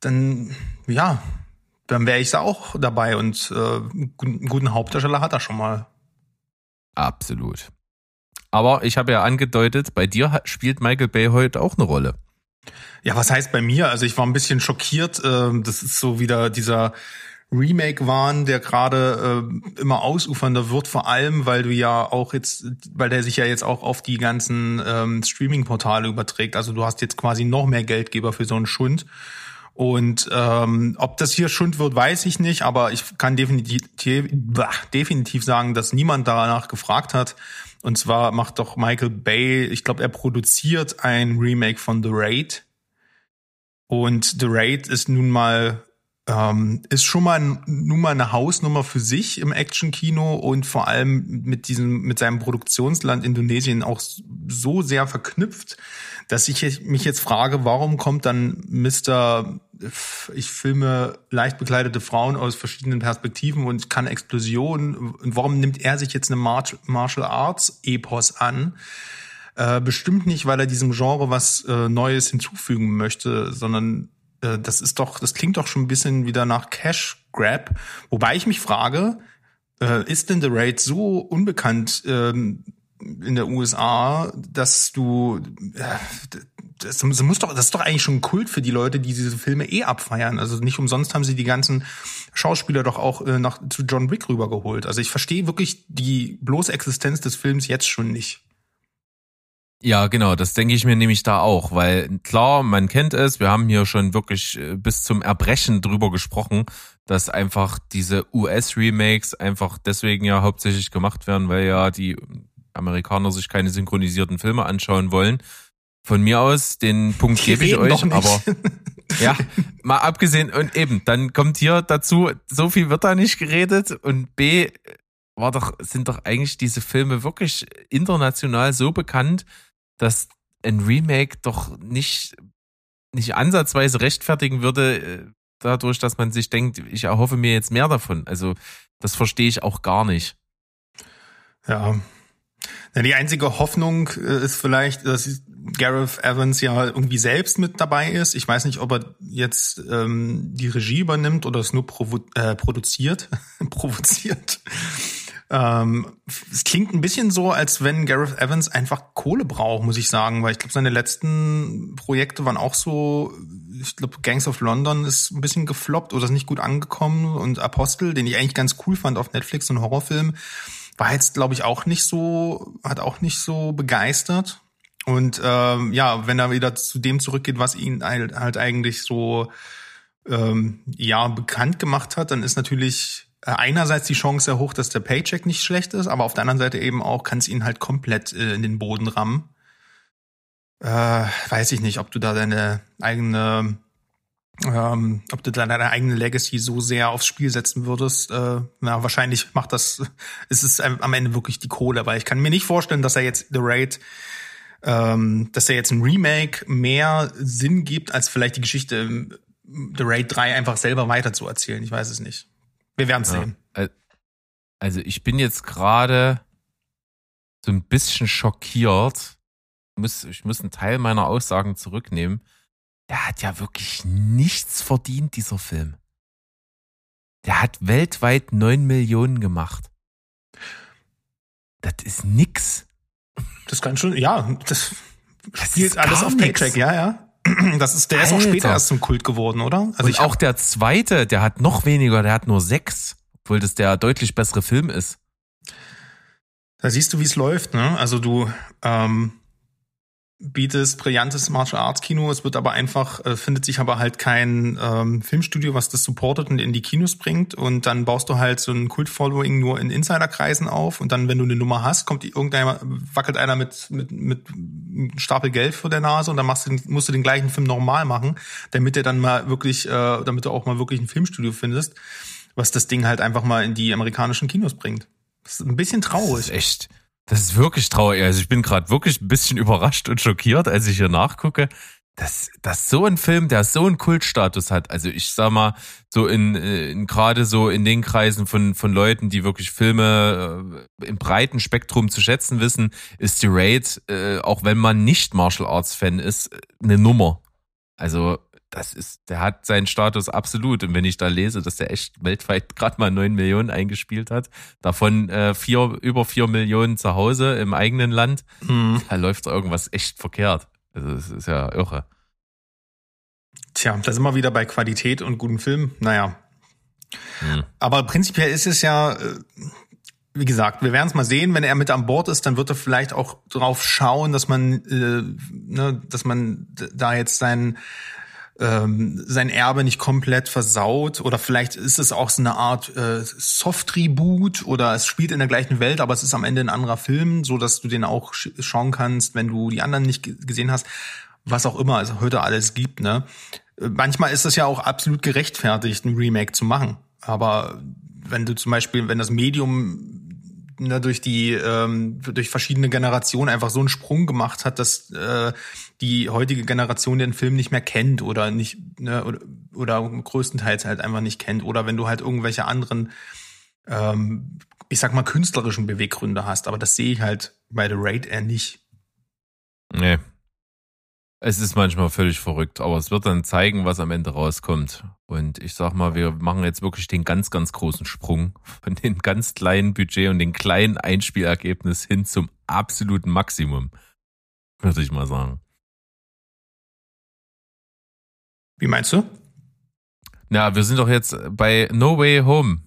dann ja, dann wäre ich da auch dabei und äh, einen guten Hauptdarsteller hat er schon mal. Absolut. Aber ich habe ja angedeutet, bei dir spielt Michael Bay heute auch eine Rolle. Ja, was heißt bei mir? Also ich war ein bisschen schockiert. ähm, Das ist so wieder dieser Remake-Wahn, der gerade äh, immer ausufernder wird, vor allem, weil du ja auch jetzt, weil der sich ja jetzt auch auf die ganzen ähm, Streaming-Portale überträgt. Also du hast jetzt quasi noch mehr Geldgeber für so einen Schund. Und ähm, ob das hier Schund wird, weiß ich nicht, aber ich kann definitiv, definitiv sagen, dass niemand danach gefragt hat. Und zwar macht doch Michael Bay, ich glaube, er produziert ein Remake von The Raid. Und The Raid ist nun mal ähm, ist schon mal nun mal eine Hausnummer für sich im Actionkino und vor allem mit diesem mit seinem Produktionsland Indonesien auch so sehr verknüpft, dass ich mich jetzt frage, warum kommt dann Mr. Ich filme leicht bekleidete Frauen aus verschiedenen Perspektiven und kann Explosionen. Und warum nimmt er sich jetzt eine Mar- Martial Arts Epos an? Äh, bestimmt nicht, weil er diesem Genre was äh, Neues hinzufügen möchte, sondern äh, das ist doch, das klingt doch schon ein bisschen wieder nach Cash Grab. Wobei ich mich frage, äh, ist denn The Raid so unbekannt ähm, in der USA, dass du äh, das, das muss doch, das ist doch eigentlich schon ein Kult für die Leute, die diese Filme eh abfeiern. Also nicht umsonst haben sie die ganzen Schauspieler doch auch äh, nach zu John Wick rübergeholt. Also ich verstehe wirklich die bloße Existenz des Films jetzt schon nicht. Ja, genau, das denke ich mir nämlich da auch, weil klar, man kennt es, wir haben hier schon wirklich äh, bis zum Erbrechen drüber gesprochen, dass einfach diese US-Remakes einfach deswegen ja hauptsächlich gemacht werden, weil ja die Amerikaner sich keine synchronisierten Filme anschauen wollen. Von mir aus, den Punkt Die gebe ich euch, aber ja, mal abgesehen und eben, dann kommt hier dazu, so viel wird da nicht geredet und B war doch, sind doch eigentlich diese Filme wirklich international so bekannt, dass ein Remake doch nicht, nicht ansatzweise rechtfertigen würde, äh, dadurch, dass man sich denkt, ich erhoffe mir jetzt mehr davon. Also, das verstehe ich auch gar nicht. Ja. ja. Die einzige Hoffnung äh, ist vielleicht, dass Gareth Evans ja irgendwie selbst mit dabei ist. Ich weiß nicht, ob er jetzt ähm, die Regie übernimmt oder es nur provo äh, produziert, provoziert. Ähm, es klingt ein bisschen so, als wenn Gareth Evans einfach Kohle braucht, muss ich sagen, weil ich glaube, seine letzten Projekte waren auch so, ich glaube, Gangs of London ist ein bisschen gefloppt oder ist nicht gut angekommen und Apostel, den ich eigentlich ganz cool fand auf Netflix, so ein Horrorfilm, war jetzt, glaube ich, auch nicht so, hat auch nicht so begeistert. Und ähm, ja, wenn er wieder zu dem zurückgeht, was ihn halt, halt eigentlich so ähm, ja bekannt gemacht hat, dann ist natürlich einerseits die Chance sehr hoch, dass der Paycheck nicht schlecht ist, aber auf der anderen Seite eben auch kann es ihn halt komplett äh, in den Boden rammen. Äh, weiß ich nicht, ob du da deine eigene ähm, ob du da deine eigene Legacy so sehr aufs Spiel setzen würdest. Äh, na, wahrscheinlich macht das, ist es am Ende wirklich die Kohle, weil ich kann mir nicht vorstellen, dass er jetzt The Raid, ähm, dass er jetzt ein Remake mehr Sinn gibt, als vielleicht die Geschichte The Raid 3 einfach selber weiterzuerzählen. Ich weiß es nicht. Wir werden es Ja. sehen. Al- Also, ich bin jetzt gerade so ein bisschen schockiert. Ich muss, ich muss einen Teil meiner Aussagen zurücknehmen. Der hat ja wirklich nichts verdient, dieser Film. Der hat weltweit neun Millionen gemacht. Das ist nix. Das kann schon, ja, das, Das spielt alles auf nix. Paycheck, ja, ja. Das ist, der ist auch Alter. später erst zum Kult geworden, oder? Also Und auch der zweite, der hat noch weniger, der hat nur sechs, obwohl das der deutlich bessere Film ist. Da siehst du, wie es läuft, ne? Also du ähm, bietest brillantes Martial Arts Kino, es wird aber einfach, äh, findet sich aber halt kein ähm, Filmstudio, was das supportet und in die Kinos bringt und dann baust du halt so ein Kult-Following nur in Insiderkreisen auf und dann, wenn du eine Nummer hast, kommt die- irgendeiner, wackelt einer mit, mit, mit einem Stapel Geld vor der Nase und dann machst du, den- musst du den gleichen Film nochmal machen, damit der dann mal wirklich, äh, damit du auch mal wirklich ein Filmstudio findest, was das Ding halt einfach mal in die amerikanischen Kinos bringt. Das ist ein bisschen Das traurig. ist echt, das ist wirklich traurig. Also ich bin gerade wirklich ein bisschen überrascht und schockiert, als ich hier nachgucke. dass, dass so ein Film, der so einen Kultstatus hat, also ich sag mal, so in, in gerade so in den Kreisen von, von Leuten, die wirklich Filme äh, im breiten Spektrum zu schätzen wissen, ist die Raid, äh, auch wenn man nicht Martial Arts Fan ist, eine Nummer. Also das ist, der hat seinen Status absolut. Und wenn ich da lese, dass der echt weltweit gerade mal neun Millionen eingespielt hat, davon äh, vier, über vier Millionen zu Hause im eigenen Land, Mhm. da läuft irgendwas echt verkehrt. Also das ist ja irre. Tja, da sind wir wieder bei Qualität und guten Film. Naja. Hm. Aber prinzipiell ist es ja, äh, wie gesagt, wir werden es mal sehen, wenn er mit an Bord ist, dann wird er vielleicht auch drauf schauen, dass man, äh, ne, dass man da jetzt sein ähm, sein Erbe nicht komplett versaut oder vielleicht ist es auch so eine Art äh, Soft-Reboot oder es spielt in der gleichen Welt, aber es ist am Ende ein anderer Film, so dass du den auch sch schauen kannst, wenn du die anderen nicht ge- gesehen hast, was auch immer es heute alles gibt. Ne? Äh, Manchmal ist es ja auch absolut gerechtfertigt, ein Remake zu machen, aber wenn du zum Beispiel, wenn das Medium ne, durch die ähm, durch verschiedene Generationen einfach so einen Sprung gemacht hat, dass äh, die heutige Generation den Film nicht mehr kennt oder nicht ne, oder, oder größtenteils halt einfach nicht kennt oder wenn du halt irgendwelche anderen ähm, ich sag mal künstlerischen Beweggründe hast, aber das sehe ich halt bei The Raid eher nicht. Nee. Es ist manchmal völlig verrückt, aber es wird dann zeigen, was am Ende rauskommt. Und ich sag mal, wir machen jetzt wirklich den ganz, ganz großen Sprung von dem ganz kleinen Budget und dem kleinen Einspielergebnis hin zum absoluten Maximum. Würde ich mal sagen. Wie meinst du? Na, wir sind doch jetzt bei No Way Home.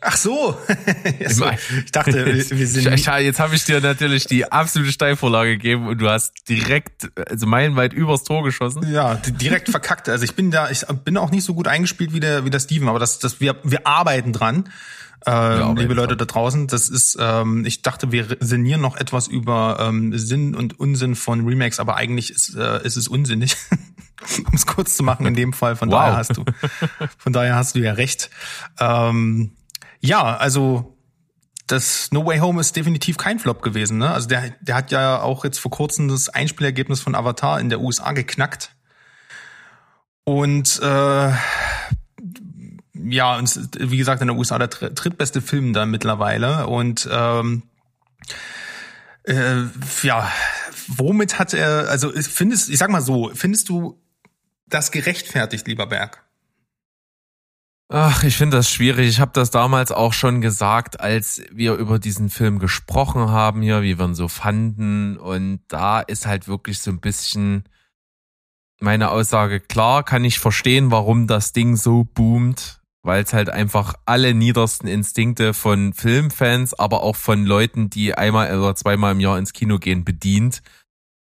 Ach so. So. Ich dachte, wir, sind jetzt habe ich dir natürlich die absolute Steilvorlage gegeben und du hast direkt, also meilenweit übers Tor geschossen. Ja, di- direkt verkackt. Also ich bin da, ich bin auch nicht so gut eingespielt wie der, wie der Steven, aber das, das, wir, wir arbeiten dran. Ähm, arbeiten liebe Leute da draußen, das ist, ähm, ich dachte, wir sinnieren noch etwas über ähm, Sinn und Unsinn von Remakes, aber eigentlich ist, äh, ist es unsinnig, um es kurz zu machen in dem Fall. Von Wow. daher hast du, von daher hast du ja recht. Ähm, ja, also das No Way Home ist definitiv kein Flop gewesen. Ne? Also der, der hat ja auch jetzt vor kurzem das Einspielergebnis von Avatar in der USA geknackt. Und äh, ja, und wie gesagt, in der USA der dr- drittbeste Film da mittlerweile. Und ähm, äh, ja, womit hat er, also findest, ich sag mal so, findest du das gerechtfertigt, lieber Berg? Ach, ich finde das schwierig. Ich habe das damals auch schon gesagt, als wir über diesen Film gesprochen haben hier, wie wir ihn so fanden. Und da ist halt wirklich so ein bisschen meine Aussage klar, kann ich verstehen, warum das Ding so boomt, weil es halt einfach alle niedersten Instinkte von Filmfans, aber auch von Leuten, die einmal oder zweimal im Jahr ins Kino gehen, bedient.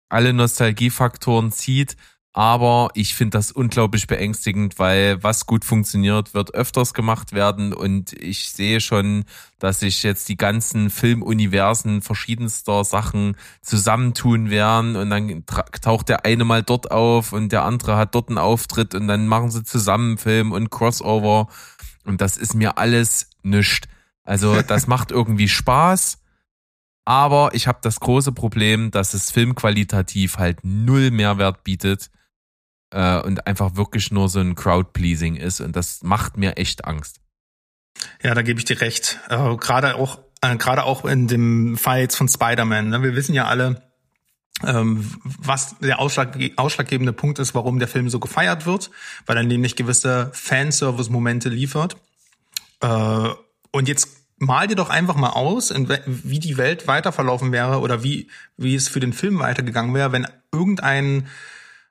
Alle Nostalgiefaktoren zieht. Aber ich finde das unglaublich beängstigend, weil was gut funktioniert, wird öfters gemacht werden. Und ich sehe schon, dass sich jetzt die ganzen Filmuniversen verschiedenster Sachen zusammentun werden. Und dann taucht der eine mal dort auf und der andere hat dort einen Auftritt und dann machen sie zusammen Film und Crossover. Und das ist mir alles nischt. Also das macht irgendwie Spaß. Aber ich habe das große Problem, dass es filmqualitativ halt null Mehrwert bietet äh, und einfach wirklich nur so ein Crowd-Pleasing ist. Und das macht mir echt Angst. Ja, da gebe ich dir recht. Äh, gerade auch, äh, gerade auch in dem Fall jetzt von Spider-Man. Ne? Wir wissen ja alle, ähm, was der Ausschlag, ausschlaggebende Punkt ist, warum der Film so gefeiert wird, weil er nämlich gewisse Fanservice-Momente liefert. Äh, und jetzt mal dir doch einfach mal aus, wie die Welt weiter verlaufen wäre oder wie, wie es für den Film weitergegangen wäre, wenn irgendein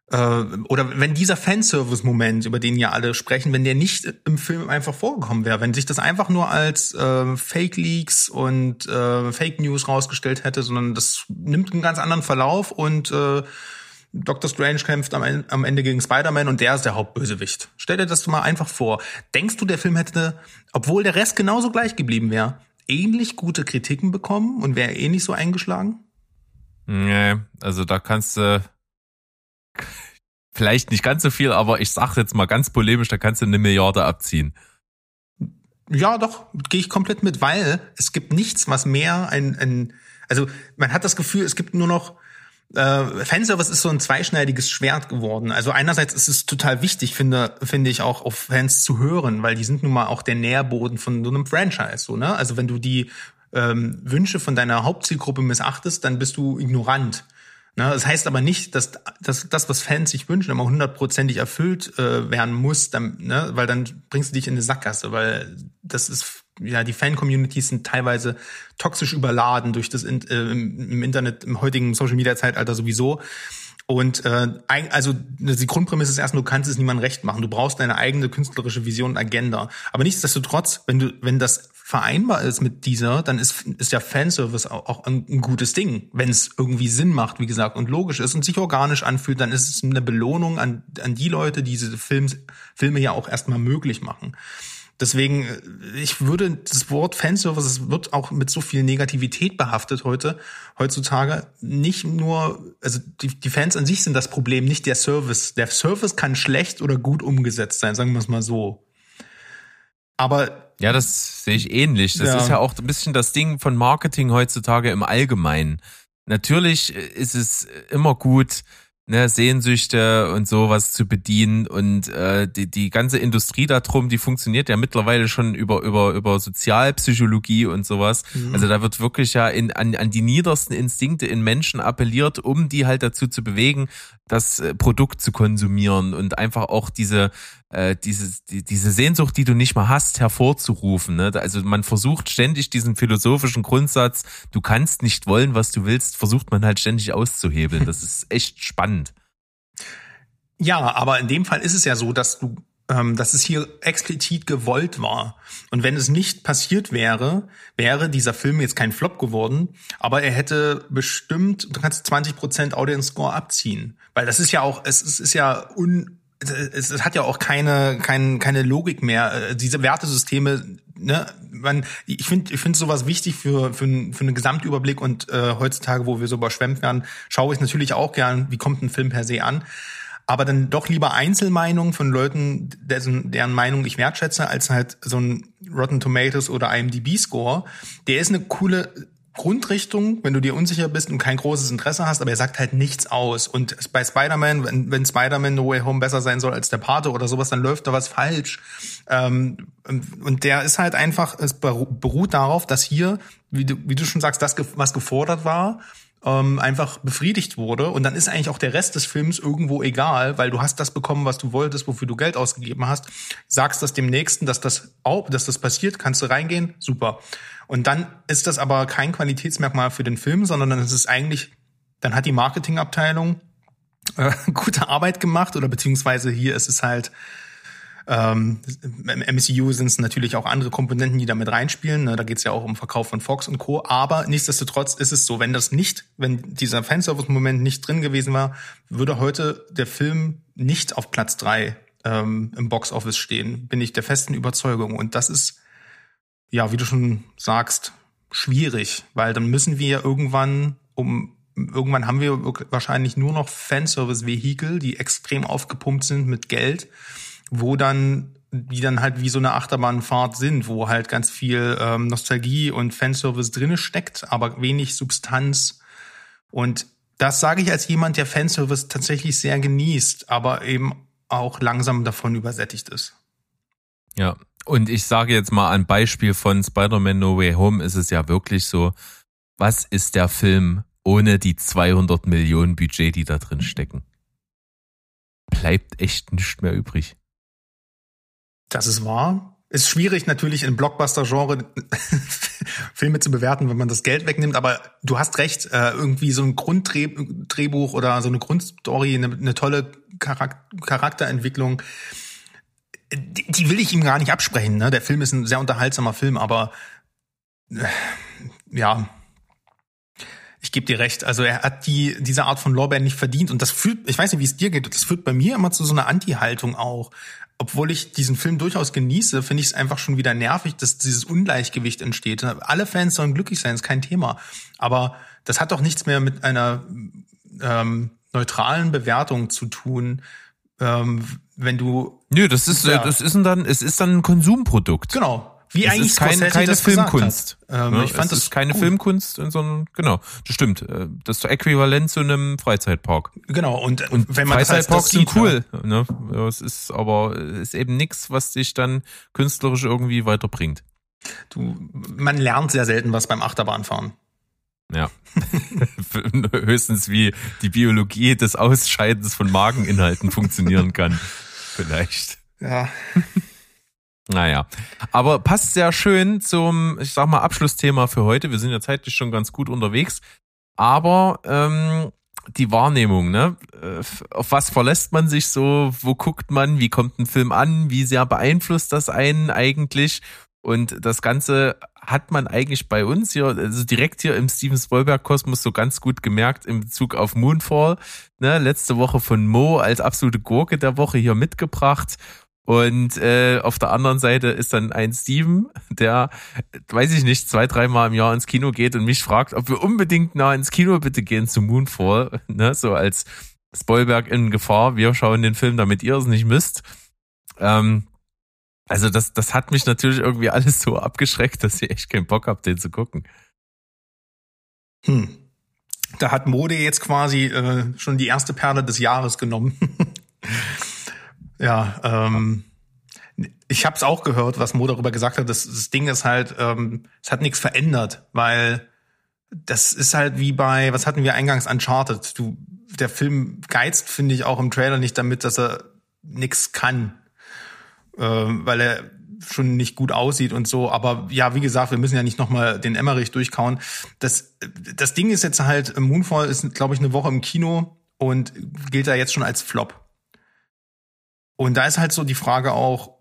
oder wenn dieser Fanservice-Moment, über den ja alle sprechen, wenn der nicht im Film einfach vorgekommen wäre, wenn sich das einfach nur als äh, Fake-Leaks und äh, Fake News rausgestellt hätte, sondern das nimmt einen ganz anderen Verlauf und äh, Dr. Strange kämpft am, En- am Ende gegen Spider-Man und der ist der Hauptbösewicht. Stell dir das mal einfach vor. Denkst du, der Film hätte, obwohl der Rest genauso gleich geblieben wäre, ähnlich gute Kritiken bekommen und wäre ähnlich so eingeschlagen? Nee, also da kannst du vielleicht nicht ganz so viel, aber ich sag jetzt mal ganz polemisch, da kannst du eine Milliarde abziehen. Ja, doch, gehe ich komplett mit, weil es gibt nichts, was mehr ein, ein also man hat das Gefühl, es gibt nur noch äh, Fanservice ist so ein zweischneidiges Schwert geworden. Also einerseits ist es total wichtig, finde, finde ich auch auf Fans zu hören, weil die sind nun mal auch der Nährboden von so einem Franchise, so, ne? Also wenn du die ähm, Wünsche von deiner Hauptzielgruppe missachtest, dann bist du ignorant. Ne? Das heißt aber nicht, dass, dass das, was Fans sich wünschen, immer hundertprozentig erfüllt äh, werden muss, dann, ne? weil dann bringst du dich in eine Sackgasse, weil das ist ja, die Fan-Communities sind teilweise toxisch überladen durch das in, äh, im Internet, im heutigen Social-Media-Zeitalter sowieso. Und äh, also die Grundprämisse ist erstmal, du kannst es niemandem recht machen. Du brauchst deine eigene künstlerische Vision und Agenda. Aber nichtsdestotrotz, wenn du, wenn das vereinbar ist mit dieser, dann ist, ist ja Fanservice auch, auch ein, gutes Ding. Wenn es irgendwie Sinn macht, wie gesagt, und logisch ist und sich organisch anfühlt, dann ist es eine Belohnung an, an die Leute, die diese Films, Filme ja auch erstmal möglich machen. Deswegen, äh, ich würde das Wort Fanservice, es wird auch mit so viel Negativität behaftet heute, heutzutage. Nicht nur, also die, die Fans an sich sind das Problem, nicht der Service. Der Service kann schlecht oder gut umgesetzt sein, sagen wir es mal so. Aber ja, das sehe ich ähnlich. Das Ja. ist ja auch ein bisschen das Ding von Marketing heutzutage im Allgemeinen. Natürlich ist es immer gut, ne, Sehnsüchte und sowas zu bedienen und äh, die, die ganze Industrie darum, die funktioniert ja mittlerweile schon über über über Sozialpsychologie und sowas. Also da wird wirklich ja in, an, an die niedersten Instinkte in Menschen appelliert, um die halt dazu zu bewegen, das äh, Produkt zu konsumieren und einfach auch diese äh, dieses, die, diese Sehnsucht, die du nicht mal hast, hervorzurufen. Ne? Also man versucht ständig diesen philosophischen Grundsatz, du kannst nicht wollen, was du willst, versucht man halt ständig auszuhebeln. Das ist echt spannend. Ja, aber in dem Fall ist es ja so, dass du, dass es hier explizit gewollt war. Und wenn es nicht passiert wäre, wäre dieser Film jetzt kein Flop geworden, aber er hätte bestimmt, du kannst 20% Audience Score abziehen. Weil das ist ja auch, es, es ist ja un, es, es hat ja auch keine, keine, keine Logik mehr. Äh, Diese Wertesysteme, ne, man, ich finde, ich finde sowas wichtig für, für, für einen Gesamtüberblick und äh, heutzutage, wo wir so überschwemmt werden, schaue ich natürlich auch gern, wie kommt ein Film per se an. Aber dann doch lieber Einzelmeinungen von Leuten, dessen, deren Meinung ich wertschätze, als halt so ein Rotten Tomatoes oder IMDb-Score. Der ist eine coole Grundrichtung, wenn du dir unsicher bist und kein großes Interesse hast, aber er sagt halt nichts aus. Und bei Spider-Man, wenn, wenn Spider-Man No Way Home besser sein soll als der Pate oder sowas, dann läuft da was falsch. Ähm, und der ist halt einfach, es beru- beruht darauf, dass hier, wie du, wie du schon sagst, das, was gefordert war, ähm, einfach befriedigt wurde. Und dann ist eigentlich auch der Rest des Films irgendwo egal, weil du hast das bekommen, was du wolltest, wofür du Geld ausgegeben hast. Sagst das dem Nächsten, dass das auch, dass das passiert, kannst du reingehen, super. Und dann ist das aber kein Qualitätsmerkmal für den Film, sondern dann ist es eigentlich, dann hat die Marketingabteilung äh, gute Arbeit gemacht oder beziehungsweise hier ist es halt ähm, im MCU sind es natürlich auch andere Komponenten, die da mit reinspielen. Ne? Da geht es ja auch um Verkauf von Fox und Co. Aber nichtsdestotrotz ist es so, wenn das nicht, wenn dieser Fanservice-Moment nicht drin gewesen war, würde heute der Film nicht auf Platz drei ähm, im Box-Office stehen. Bin ich der festen Überzeugung. Und das ist, ja, wie du schon sagst, schwierig, weil dann müssen wir irgendwann um irgendwann haben wir wahrscheinlich nur noch Fanservice-Vehikel, die extrem aufgepumpt sind mit Geld, wo dann die dann halt wie so eine Achterbahnfahrt sind, wo halt ganz viel ähm, Nostalgie und Fanservice drinne steckt, aber wenig Substanz. Und das sage ich als jemand, der Fanservice tatsächlich sehr genießt, aber eben auch langsam davon übersättigt ist. Ja. Und ich sage jetzt mal ein Beispiel von Spider-Man No Way Home ist es ja wirklich so, was ist der Film ohne die 200 Millionen Budget, die da drin stecken? Bleibt echt nichts mehr übrig. Das ist wahr. Ist schwierig natürlich im Blockbuster-Genre Filme zu bewerten, wenn man das Geld wegnimmt, aber du hast recht, äh, irgendwie so ein Grunddrehbuch oder so eine Grundstory, eine, eine tolle Charak Charakterentwicklung, die, die will ich ihm gar nicht absprechen. Ne? Der Film ist ein sehr unterhaltsamer Film, aber äh, ja, ich gebe dir recht. Also er hat die diese Art von Lorbeeren nicht verdient und das führt, ich weiß nicht, wie es dir geht, das führt bei mir immer zu so einer Anti-Haltung auch. Obwohl ich diesen Film durchaus genieße, finde ich es einfach schon wieder nervig, dass dieses Ungleichgewicht entsteht. Alle Fans sollen glücklich sein, ist kein Thema. Aber das hat doch nichts mehr mit einer ähm, neutralen Bewertung zu tun, ähm, wenn du Nö, das ist, Ja. das ist dann, es ist dann ein Konsumprodukt. Genau. Wie es eigentlich ist kein, keine das Filmkunst. Ähm, ne? ich fand es das ist keine gut. Filmkunst, sondern genau, das stimmt. Äh, Das ist so äquivalent zu einem Freizeitpark. Genau, und, Und wenn man das als Freizeitparks das sind cool. Ne? Ja, Es ist aber es ist eben nichts, was dich dann künstlerisch irgendwie weiterbringt. Du, man lernt sehr selten was beim Achterbahnfahren. Ja. Höchstens wie die Biologie des Ausscheidens von Mageninhalten funktionieren kann. Vielleicht. Ja. Naja. Aber passt sehr schön zum, ich sag mal, Abschlussthema für heute. Wir sind ja zeitlich schon ganz gut unterwegs. Aber ähm, die Wahrnehmung, ne? Äh, Auf was verlässt man sich so? Wo guckt man? Wie kommt ein Film an? Wie sehr beeinflusst das einen eigentlich? Und das Ganze hat man eigentlich bei uns hier, also direkt hier im Steven Spielberg-Kosmos so ganz gut gemerkt im Bezug auf Moonfall. Ne? Letzte Woche von Mo als absolute Gurke der Woche hier mitgebracht. Und äh, auf der anderen Seite ist dann ein Steven, der, weiß ich nicht, zwei, dreimal im Jahr ins Kino geht und mich fragt, ob wir unbedingt nah ins Kino bitte gehen zu Moonfall. Ne? So als Spoilberg in Gefahr. Wir schauen den Film, damit ihr es nicht müsst. Ähm, also das, das hat mich natürlich irgendwie alles so abgeschreckt, dass ich echt keinen Bock habe, den zu gucken. Hm. Da hat Mode jetzt quasi äh, schon die erste Perle des Jahres genommen. ja, ähm, ich habe es auch gehört, was Mo darüber gesagt hat. Das, das Ding ist halt, ähm, es hat nichts verändert, weil das ist halt wie bei, was hatten wir eingangs Uncharted. Du, der Film geizt, finde ich, auch im Trailer nicht damit, dass er nichts kann, äh, weil er schon nicht gut aussieht und so. Aber ja, wie gesagt, wir müssen ja nicht nochmal den Emmerich durchkauen. Das, das Ding ist jetzt halt, Moonfall ist, glaube ich, eine Woche im Kino und gilt da jetzt schon als Flop. Und da ist halt so die Frage auch,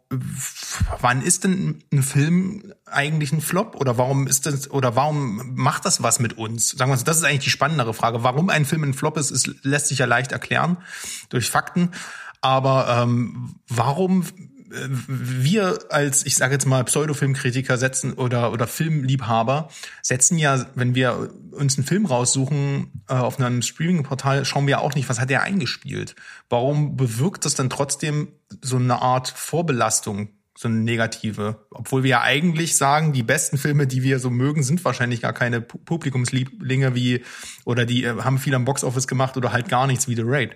wann ist denn ein Film eigentlich ein Flop oder warum ist das oder warum macht das was mit uns? Sagen wir so, das ist eigentlich die spannendere Frage. Warum ein Film ein Flop ist, ist lässt sich ja leicht erklären durch Fakten. Aber ähm, warum wir als, ich sage jetzt mal, Pseudofilmkritiker setzen oder, oder Filmliebhaber setzen ja, wenn wir uns einen Film raussuchen äh, auf einem Streaming-Portal, schauen wir auch nicht, was hat der eingespielt. Warum bewirkt das dann trotzdem so eine Art Vorbelastung, so eine negative? Obwohl wir ja eigentlich sagen, die besten Filme, die wir so mögen, sind wahrscheinlich gar keine Pu- Publikumslieblinge wie, oder die äh, haben viel am Boxoffice gemacht oder halt gar nichts wie The Raid.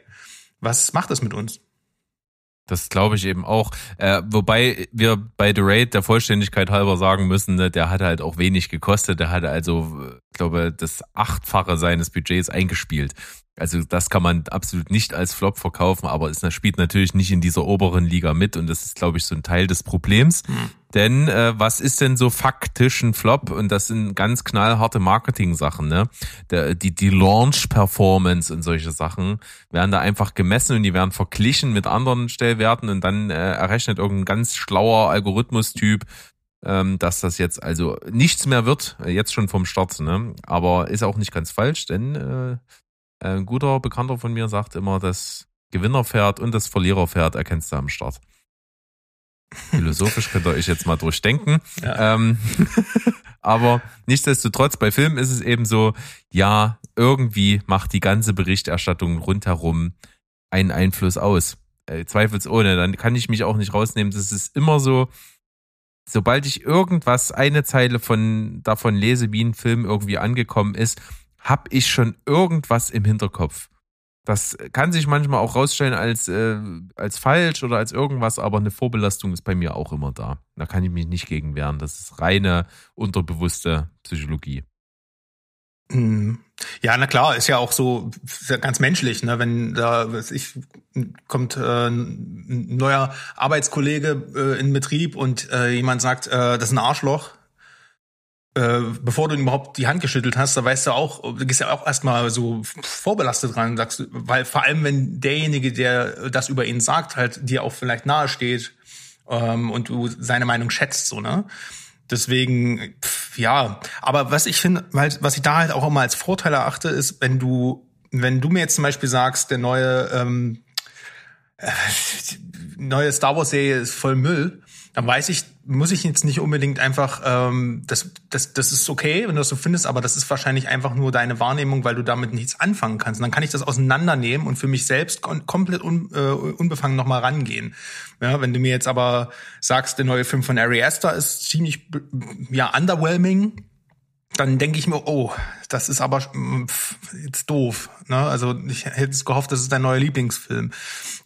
Was macht das mit uns? Das glaube ich eben auch. Äh, wobei wir bei The Raid der Vollständigkeit halber sagen müssen, ne, der hatte halt auch wenig gekostet. Der hatte also, glaube, das Achtfache seines Budgets eingespielt. Also das kann man absolut nicht als Flop verkaufen, aber es spielt natürlich nicht in dieser oberen Liga mit und das ist, glaube ich, so ein Teil des Problems. Denn äh, was ist denn so faktisch ein Flop? Und das sind ganz knallharte Marketing-Sachen, ne? Der, die, die Launch-Performance und solche Sachen werden da einfach gemessen und die werden verglichen mit anderen Stellwerten und dann äh, errechnet irgendein ganz schlauer Algorithmus-Typ, ähm, dass das jetzt also nichts mehr wird, äh, jetzt schon vom Start, ne? Aber ist auch nicht ganz falsch, denn äh, ein guter Bekannter von mir sagt immer, das Gewinnerpferd und das Verliererpferd erkennst du am Start. Philosophisch könnt ihr euch jetzt mal durchdenken. Ja. Ähm, aber nichtsdestotrotz, bei Filmen ist es eben so, ja, irgendwie macht die ganze Berichterstattung rundherum einen Einfluss aus. Äh, zweifelsohne. Dann kann ich mich auch nicht rausnehmen. Das ist immer so, sobald ich irgendwas, eine Zeile von davon lese, wie ein Film irgendwie angekommen ist, hab ich schon irgendwas im Hinterkopf. Das kann sich manchmal auch rausstellen als, äh, als falsch oder als irgendwas, aber eine Vorbelastung ist bei mir auch immer da. Da kann ich mich nicht gegen wehren. Das ist reine unterbewusste Psychologie. Mhm. Ja, na klar, ist ja auch so ganz menschlich, ne? Wenn da weiß ich kommt äh, ein neuer Arbeitskollege äh, in Betrieb und äh, jemand sagt, äh, das ist ein Arschloch, äh, bevor du ihm überhaupt die Hand geschüttelt hast, da weißt du auch, du gehst ja auch erstmal so vorbelastet ran, sagst du, weil vor allem wenn derjenige, der das über ihn sagt, halt dir auch vielleicht nahe steht ähm, und du seine Meinung schätzt, so ne. Deswegen, pff, ja, aber was ich finde, weil was ich da halt auch immer als Vorteil erachte, ist, wenn du, wenn du mir jetzt zum Beispiel sagst, der neue, ähm, äh, neue Star Wars Serie ist voll Müll, dann weiß ich, muss ich jetzt nicht unbedingt einfach, ähm, das, das, das ist okay, wenn du das so findest, aber das ist wahrscheinlich einfach nur deine Wahrnehmung, weil du damit nichts anfangen kannst. Und dann kann ich das auseinandernehmen und für mich selbst kom komplett un, äh, unbefangen nochmal rangehen. Ja, wenn du mir jetzt aber sagst, der neue Film von Ari Aster ist ziemlich, ja, underwhelming, dann denke ich mir, oh, das ist aber pff, jetzt doof. Ne? Also ich hätte es gehofft, das ist dein neuer Lieblingsfilm.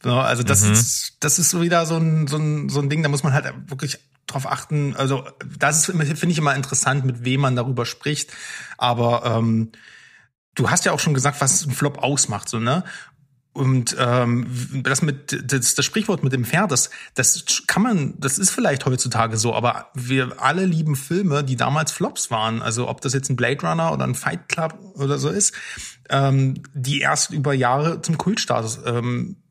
Ne? Also das Mhm. ist das ist so wieder so ein, so ein so ein Ding, da muss man halt wirklich drauf achten. Also das ist finde ich immer interessant, mit wem man darüber spricht. Aber ähm, du hast ja auch schon gesagt, was ein Flop ausmacht, so ne? Und ähm, das mit das, das Sprichwort mit dem Pferd, das, das kann man, das ist vielleicht heutzutage so, aber wir alle lieben Filme, die damals Flops waren. Also ob das jetzt ein Blade Runner oder ein Fight Club oder so ist, ähm, die erst über Jahre zum Kultstatus ähm,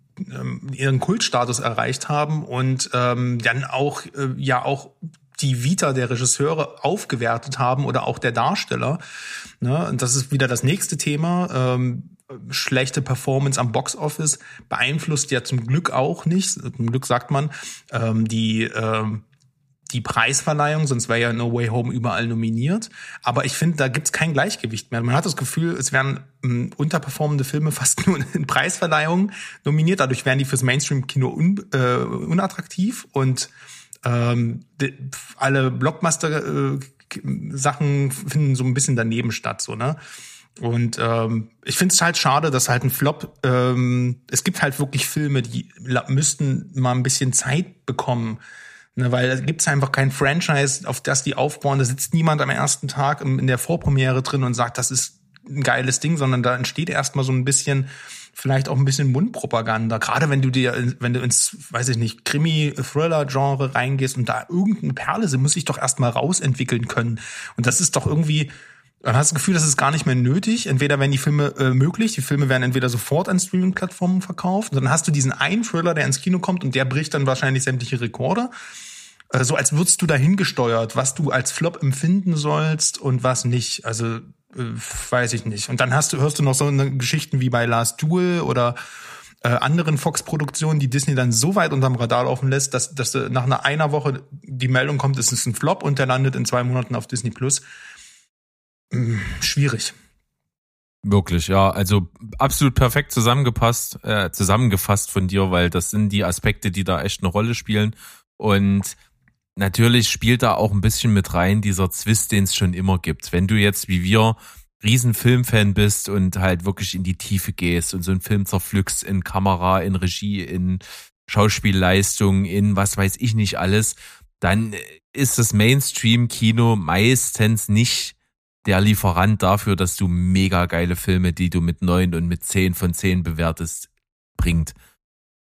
ihren Kultstatus erreicht haben und ähm, dann auch äh, ja auch die Vita der Regisseure aufgewertet haben oder auch der Darsteller. Ne? Und das ist wieder das nächste Thema. Ähm, schlechte Performance am Boxoffice beeinflusst ja zum Glück auch nicht. Zum Glück sagt man ähm, die ähm, die Preisverleihung, sonst wäre ja No Way Home überall nominiert. Aber ich finde, da gibt's kein Gleichgewicht mehr. Man hat das Gefühl, es werden ähm, unterperformende Filme fast nur in Preisverleihungen nominiert. Dadurch werden die fürs Mainstream-Kino un, äh, unattraktiv und ähm, de, alle Blockbuster-Sachen finden so ein bisschen daneben statt, so ne. Und ähm, ich finde es halt schade, dass halt ein Flop, ähm, es gibt halt wirklich Filme, die müssten mal ein bisschen Zeit bekommen. Ne, weil da gibt's einfach kein Franchise, auf das die aufbauen. Da sitzt niemand am ersten Tag in der Vorpremiere drin und sagt, das ist ein geiles Ding, sondern da entsteht erstmal so ein bisschen, vielleicht auch ein bisschen Mundpropaganda. Gerade wenn du dir, wenn du ins, weiß ich nicht, Krimi-Thriller-Genre reingehst und da irgendeine Perle sind, muss ich doch erstmal rausentwickeln können. Und das ist doch irgendwie, dann hast du das Gefühl, das ist gar nicht mehr nötig. Entweder werden die Filme äh, möglich, die Filme werden entweder sofort an Streaming-Plattformen verkauft, und dann hast du diesen einen Thriller, der ins Kino kommt und der bricht dann wahrscheinlich sämtliche Rekorde. Äh, so als würdest du dahin gesteuert, was du als Flop empfinden sollst und was nicht. Also äh, weiß ich nicht. Und dann hast du hörst du noch so eine Geschichten wie bei Last Duel oder äh, anderen Fox-Produktionen, die Disney dann so weit unterm Radar laufen lässt, dass, dass nach einer Woche die Meldung kommt, es ist ein Flop und der landet in zwei Monaten auf Disney Plus. Hm, schwierig. Wirklich, ja. Also absolut perfekt zusammengepasst, äh, zusammengefasst von dir, weil das sind die Aspekte, die da echt eine Rolle spielen. Und natürlich spielt da auch ein bisschen mit rein dieser Zwist, den es schon immer gibt. Wenn du jetzt wie wir riesen Filmfan bist und halt wirklich in die Tiefe gehst und so einen Film zerpflückst in Kamera, in Regie, in Schauspielleistung, in was weiß ich nicht alles, dann ist das Mainstream-Kino meistens nicht der Lieferant dafür, dass du mega geile Filme, die du mit neun und mit zehn von zehn bewertest, bringt.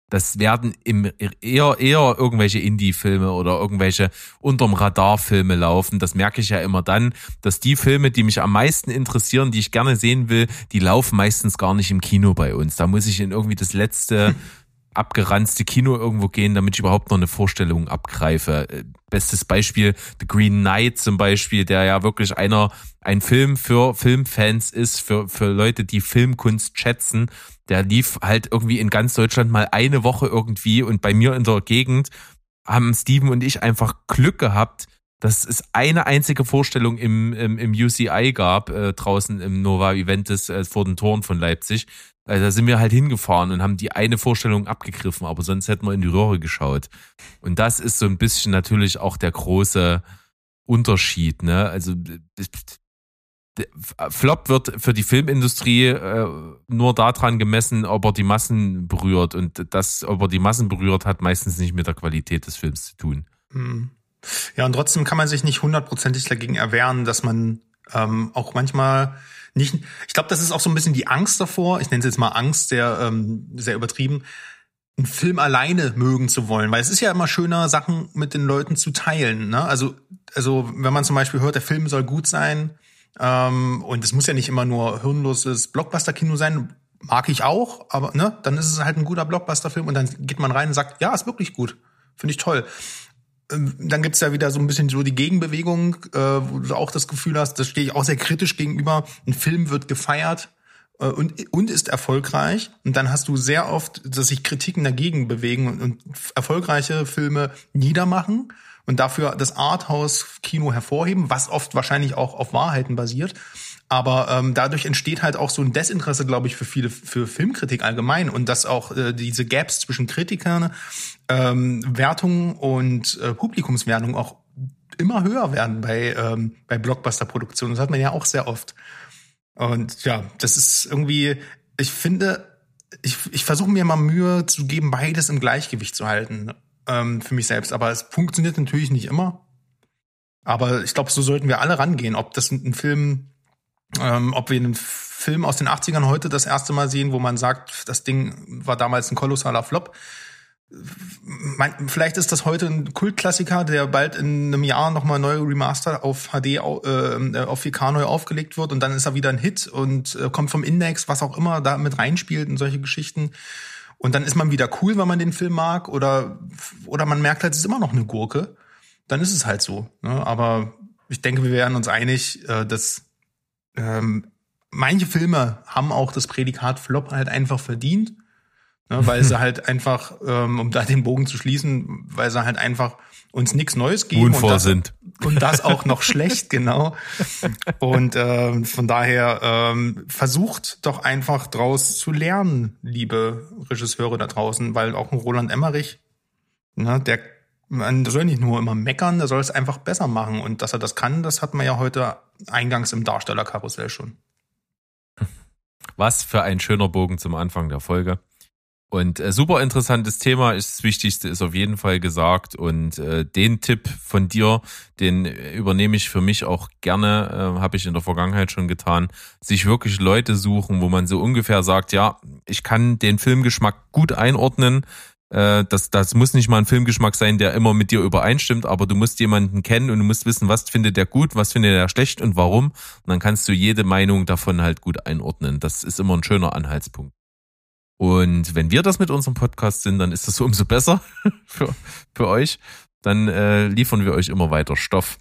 Das werden im, eher, eher irgendwelche Indie-Filme oder irgendwelche unterm Radar-Filme laufen. Das merke ich ja immer dann, dass die Filme, die mich am meisten interessieren, die ich gerne sehen will, die laufen meistens gar nicht im Kino bei uns. Da muss ich in irgendwie das letzte abgeranzte Kino irgendwo gehen, damit ich überhaupt noch eine Vorstellung abgreife. Äh, Bestes Beispiel, The Green Knight zum Beispiel, der ja wirklich einer, ein Film für Filmfans ist, für, für Leute, die Filmkunst schätzen. Der lief halt irgendwie in ganz Deutschland mal eine Woche irgendwie und bei mir in der Gegend haben Steven und ich einfach Glück gehabt, dass es eine einzige Vorstellung im, im, im UCI gab, äh, draußen im Nova Eventis äh, vor den Toren von Leipzig. Äh, da sind wir halt hingefahren und haben die eine Vorstellung abgegriffen, aber sonst hätten wir in die Röhre geschaut. Und das ist so ein bisschen natürlich auch der große Unterschied, ne? Also Flop wird für die Filmindustrie äh, nur daran gemessen, ob er die Massen berührt. Und das, ob er die Massen berührt, hat meistens nicht mit der Qualität des Films zu tun. Hm. Ja, und trotzdem kann man sich nicht hundertprozentig dagegen erwehren, dass man ähm, auch manchmal nicht. Ich glaube, das ist auch so ein bisschen die Angst davor. Ich nenne es jetzt mal Angst, sehr ähm, sehr übertrieben, einen Film alleine mögen zu wollen, weil es ist ja immer schöner, Sachen mit den Leuten zu teilen. Ne? Also also wenn man zum Beispiel hört, der Film soll gut sein ähm, und es muss ja nicht immer nur hirnloses Blockbuster-Kino sein. Mag ich auch, aber ne, dann ist es halt ein guter Blockbuster-Film und dann geht man rein und sagt, ja, ist wirklich gut, finde ich toll dann gibt's ja wieder so ein bisschen so die Gegenbewegung, äh, wo du auch das Gefühl hast, das stehe ich auch sehr kritisch gegenüber. Ein Film wird gefeiert äh, und, und ist erfolgreich. Und dann hast du sehr oft, dass sich Kritiken dagegen bewegen und, und erfolgreiche Filme niedermachen und dafür das Arthouse-Kino hervorheben, was oft wahrscheinlich auch auf Wahrheiten basiert. Aber ähm, dadurch entsteht halt auch so ein Desinteresse, glaube ich, für viele, für Filmkritik allgemein und dass auch äh, diese Gaps zwischen Kritikern, ähm, Wertungen und äh, Publikumswertung auch immer höher werden bei, ähm, bei Blockbuster-Produktionen. Das hat man ja auch sehr oft. Und ja, das ist irgendwie, ich finde, ich, ich versuche mir mal Mühe zu geben, beides im Gleichgewicht zu halten ähm, für mich selbst. Aber es funktioniert natürlich nicht immer. Aber ich glaube, so sollten wir alle rangehen. Ob das ein Film ähm, ob wir einen Film aus den 80ern heute das erste Mal sehen, wo man sagt, das Ding war damals ein kolossaler Flop. Vielleicht ist das heute ein Kultklassiker, der bald in einem Jahr nochmal neu remaster auf HD, äh, auf 4K neu aufgelegt wird und dann ist er wieder ein Hit und äh, kommt vom Index, was auch immer da mit reinspielt in solche Geschichten. Und dann ist man wieder cool, wenn man den Film mag oder, oder man merkt halt, es ist immer noch eine Gurke. Dann ist es halt so. Ne? Aber ich denke, wir wären uns einig, äh, dass ähm, manche Filme haben auch das Prädikat Flop halt einfach verdient, ne, weil sie halt einfach, ähm, um da den Bogen zu schließen, weil sie halt einfach uns nichts Neues geben Unvor und das, sind. und das auch noch schlecht, genau. Und ähm, von daher ähm, versucht doch einfach draus zu lernen, liebe Regisseure da draußen, weil auch ein Roland Emmerich, ne, der man soll nicht nur immer meckern, der soll es einfach besser machen. Und dass er das kann, das hat man ja heute eingangs im Darstellerkarussell schon. Was für ein schöner Bogen zum Anfang der Folge. Und äh, super interessantes Thema ist das Wichtigste ist auf jeden Fall gesagt und äh, den Tipp von dir, den übernehme ich für mich auch gerne, äh, habe ich in der Vergangenheit schon getan, sich wirklich Leute suchen, wo man so ungefähr sagt, ja, ich kann den Filmgeschmack gut einordnen, äh, das, das muss nicht mal ein Filmgeschmack sein, der immer mit dir übereinstimmt, aber du musst jemanden kennen und du musst wissen, was findet der gut, was findet er schlecht und warum. Und dann kannst du jede Meinung davon halt gut einordnen. Das ist immer ein schöner Anhaltspunkt. Und wenn wir das mit unserem Podcast sind, dann ist das umso besser für, für euch. Dann äh, liefern wir euch immer weiter Stoff.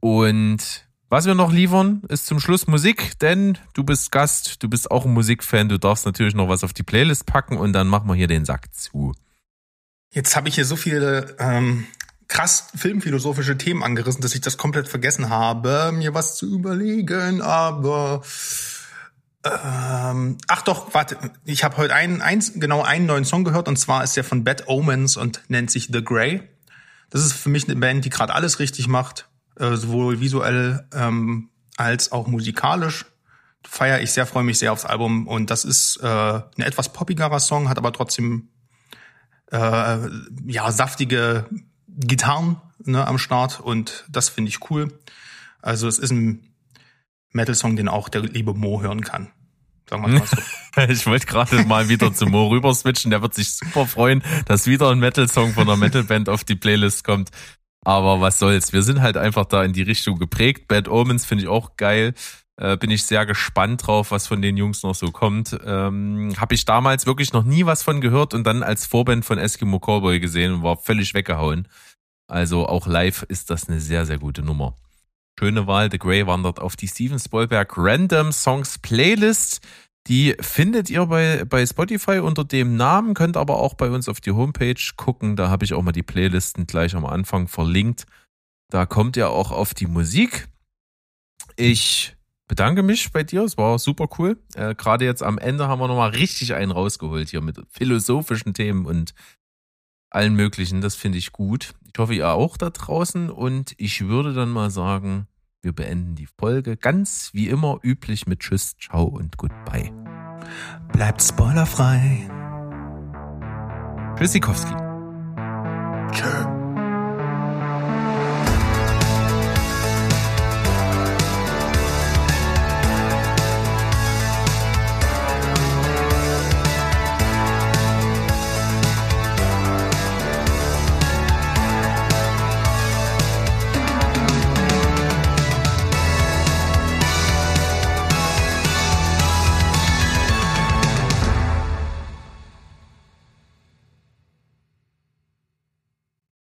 Und was wir noch liefern, ist zum Schluss Musik, denn du bist Gast, du bist auch ein Musikfan, du darfst natürlich noch was auf die Playlist packen und dann machen wir hier den Sack zu. Jetzt habe ich hier so viele ähm, krass filmphilosophische Themen angerissen, dass ich das komplett vergessen habe, mir was zu überlegen, aber ähm, ach doch, warte, ich habe heute einen, eins, genau einen neuen Song gehört und zwar ist der von Bad Omens und nennt sich The Grey. Das ist für mich eine Band, die gerade alles richtig macht äh, sowohl visuell ähm, als auch musikalisch. Feier ich sehr, freue mich sehr aufs Album und das ist äh, ein etwas poppigerer Song, hat aber trotzdem äh, ja saftige Gitarren ne, am Start und das finde ich cool. Also es ist ein Metal-Song, den auch der liebe Mo hören kann. Sagen wir mal so. ich wollte gerade mal wieder zu Mo rüber switchen. Der wird sich super freuen, dass wieder ein Metal-Song von einer Metal-Band auf die Playlist kommt. Aber was soll's? Wir sind halt einfach da in die Richtung geprägt. Bad Omens finde ich auch geil. Äh, bin ich sehr gespannt drauf, was von den Jungs noch so kommt. Ähm, Habe ich damals wirklich noch nie was von gehört und dann als Vorband von Eskimo Cowboy gesehen und war völlig weggehauen. Also auch live ist das eine sehr, sehr gute Nummer. Schöne Wahl. The Grey wandert auf die Steven Spielberg Random Songs Playlist. Die findet ihr bei, bei Spotify unter dem Namen, könnt aber auch bei uns auf die Homepage gucken. Da habe ich auch mal die Playlisten gleich am Anfang verlinkt. Da kommt ihr auch auf die Musik. Ich bedanke mich bei dir. Es war super cool. Äh, Gerade jetzt am Ende haben wir nochmal richtig einen rausgeholt hier mit philosophischen Themen und allen möglichen. Das finde ich gut. Ich hoffe, ihr auch da draußen. Und ich würde dann mal sagen, wir beenden die Folge ganz wie immer üblich mit Tschüss, Ciao und Goodbye. Bleibt spoilerfrei. Tschüssikowski. Tschüss.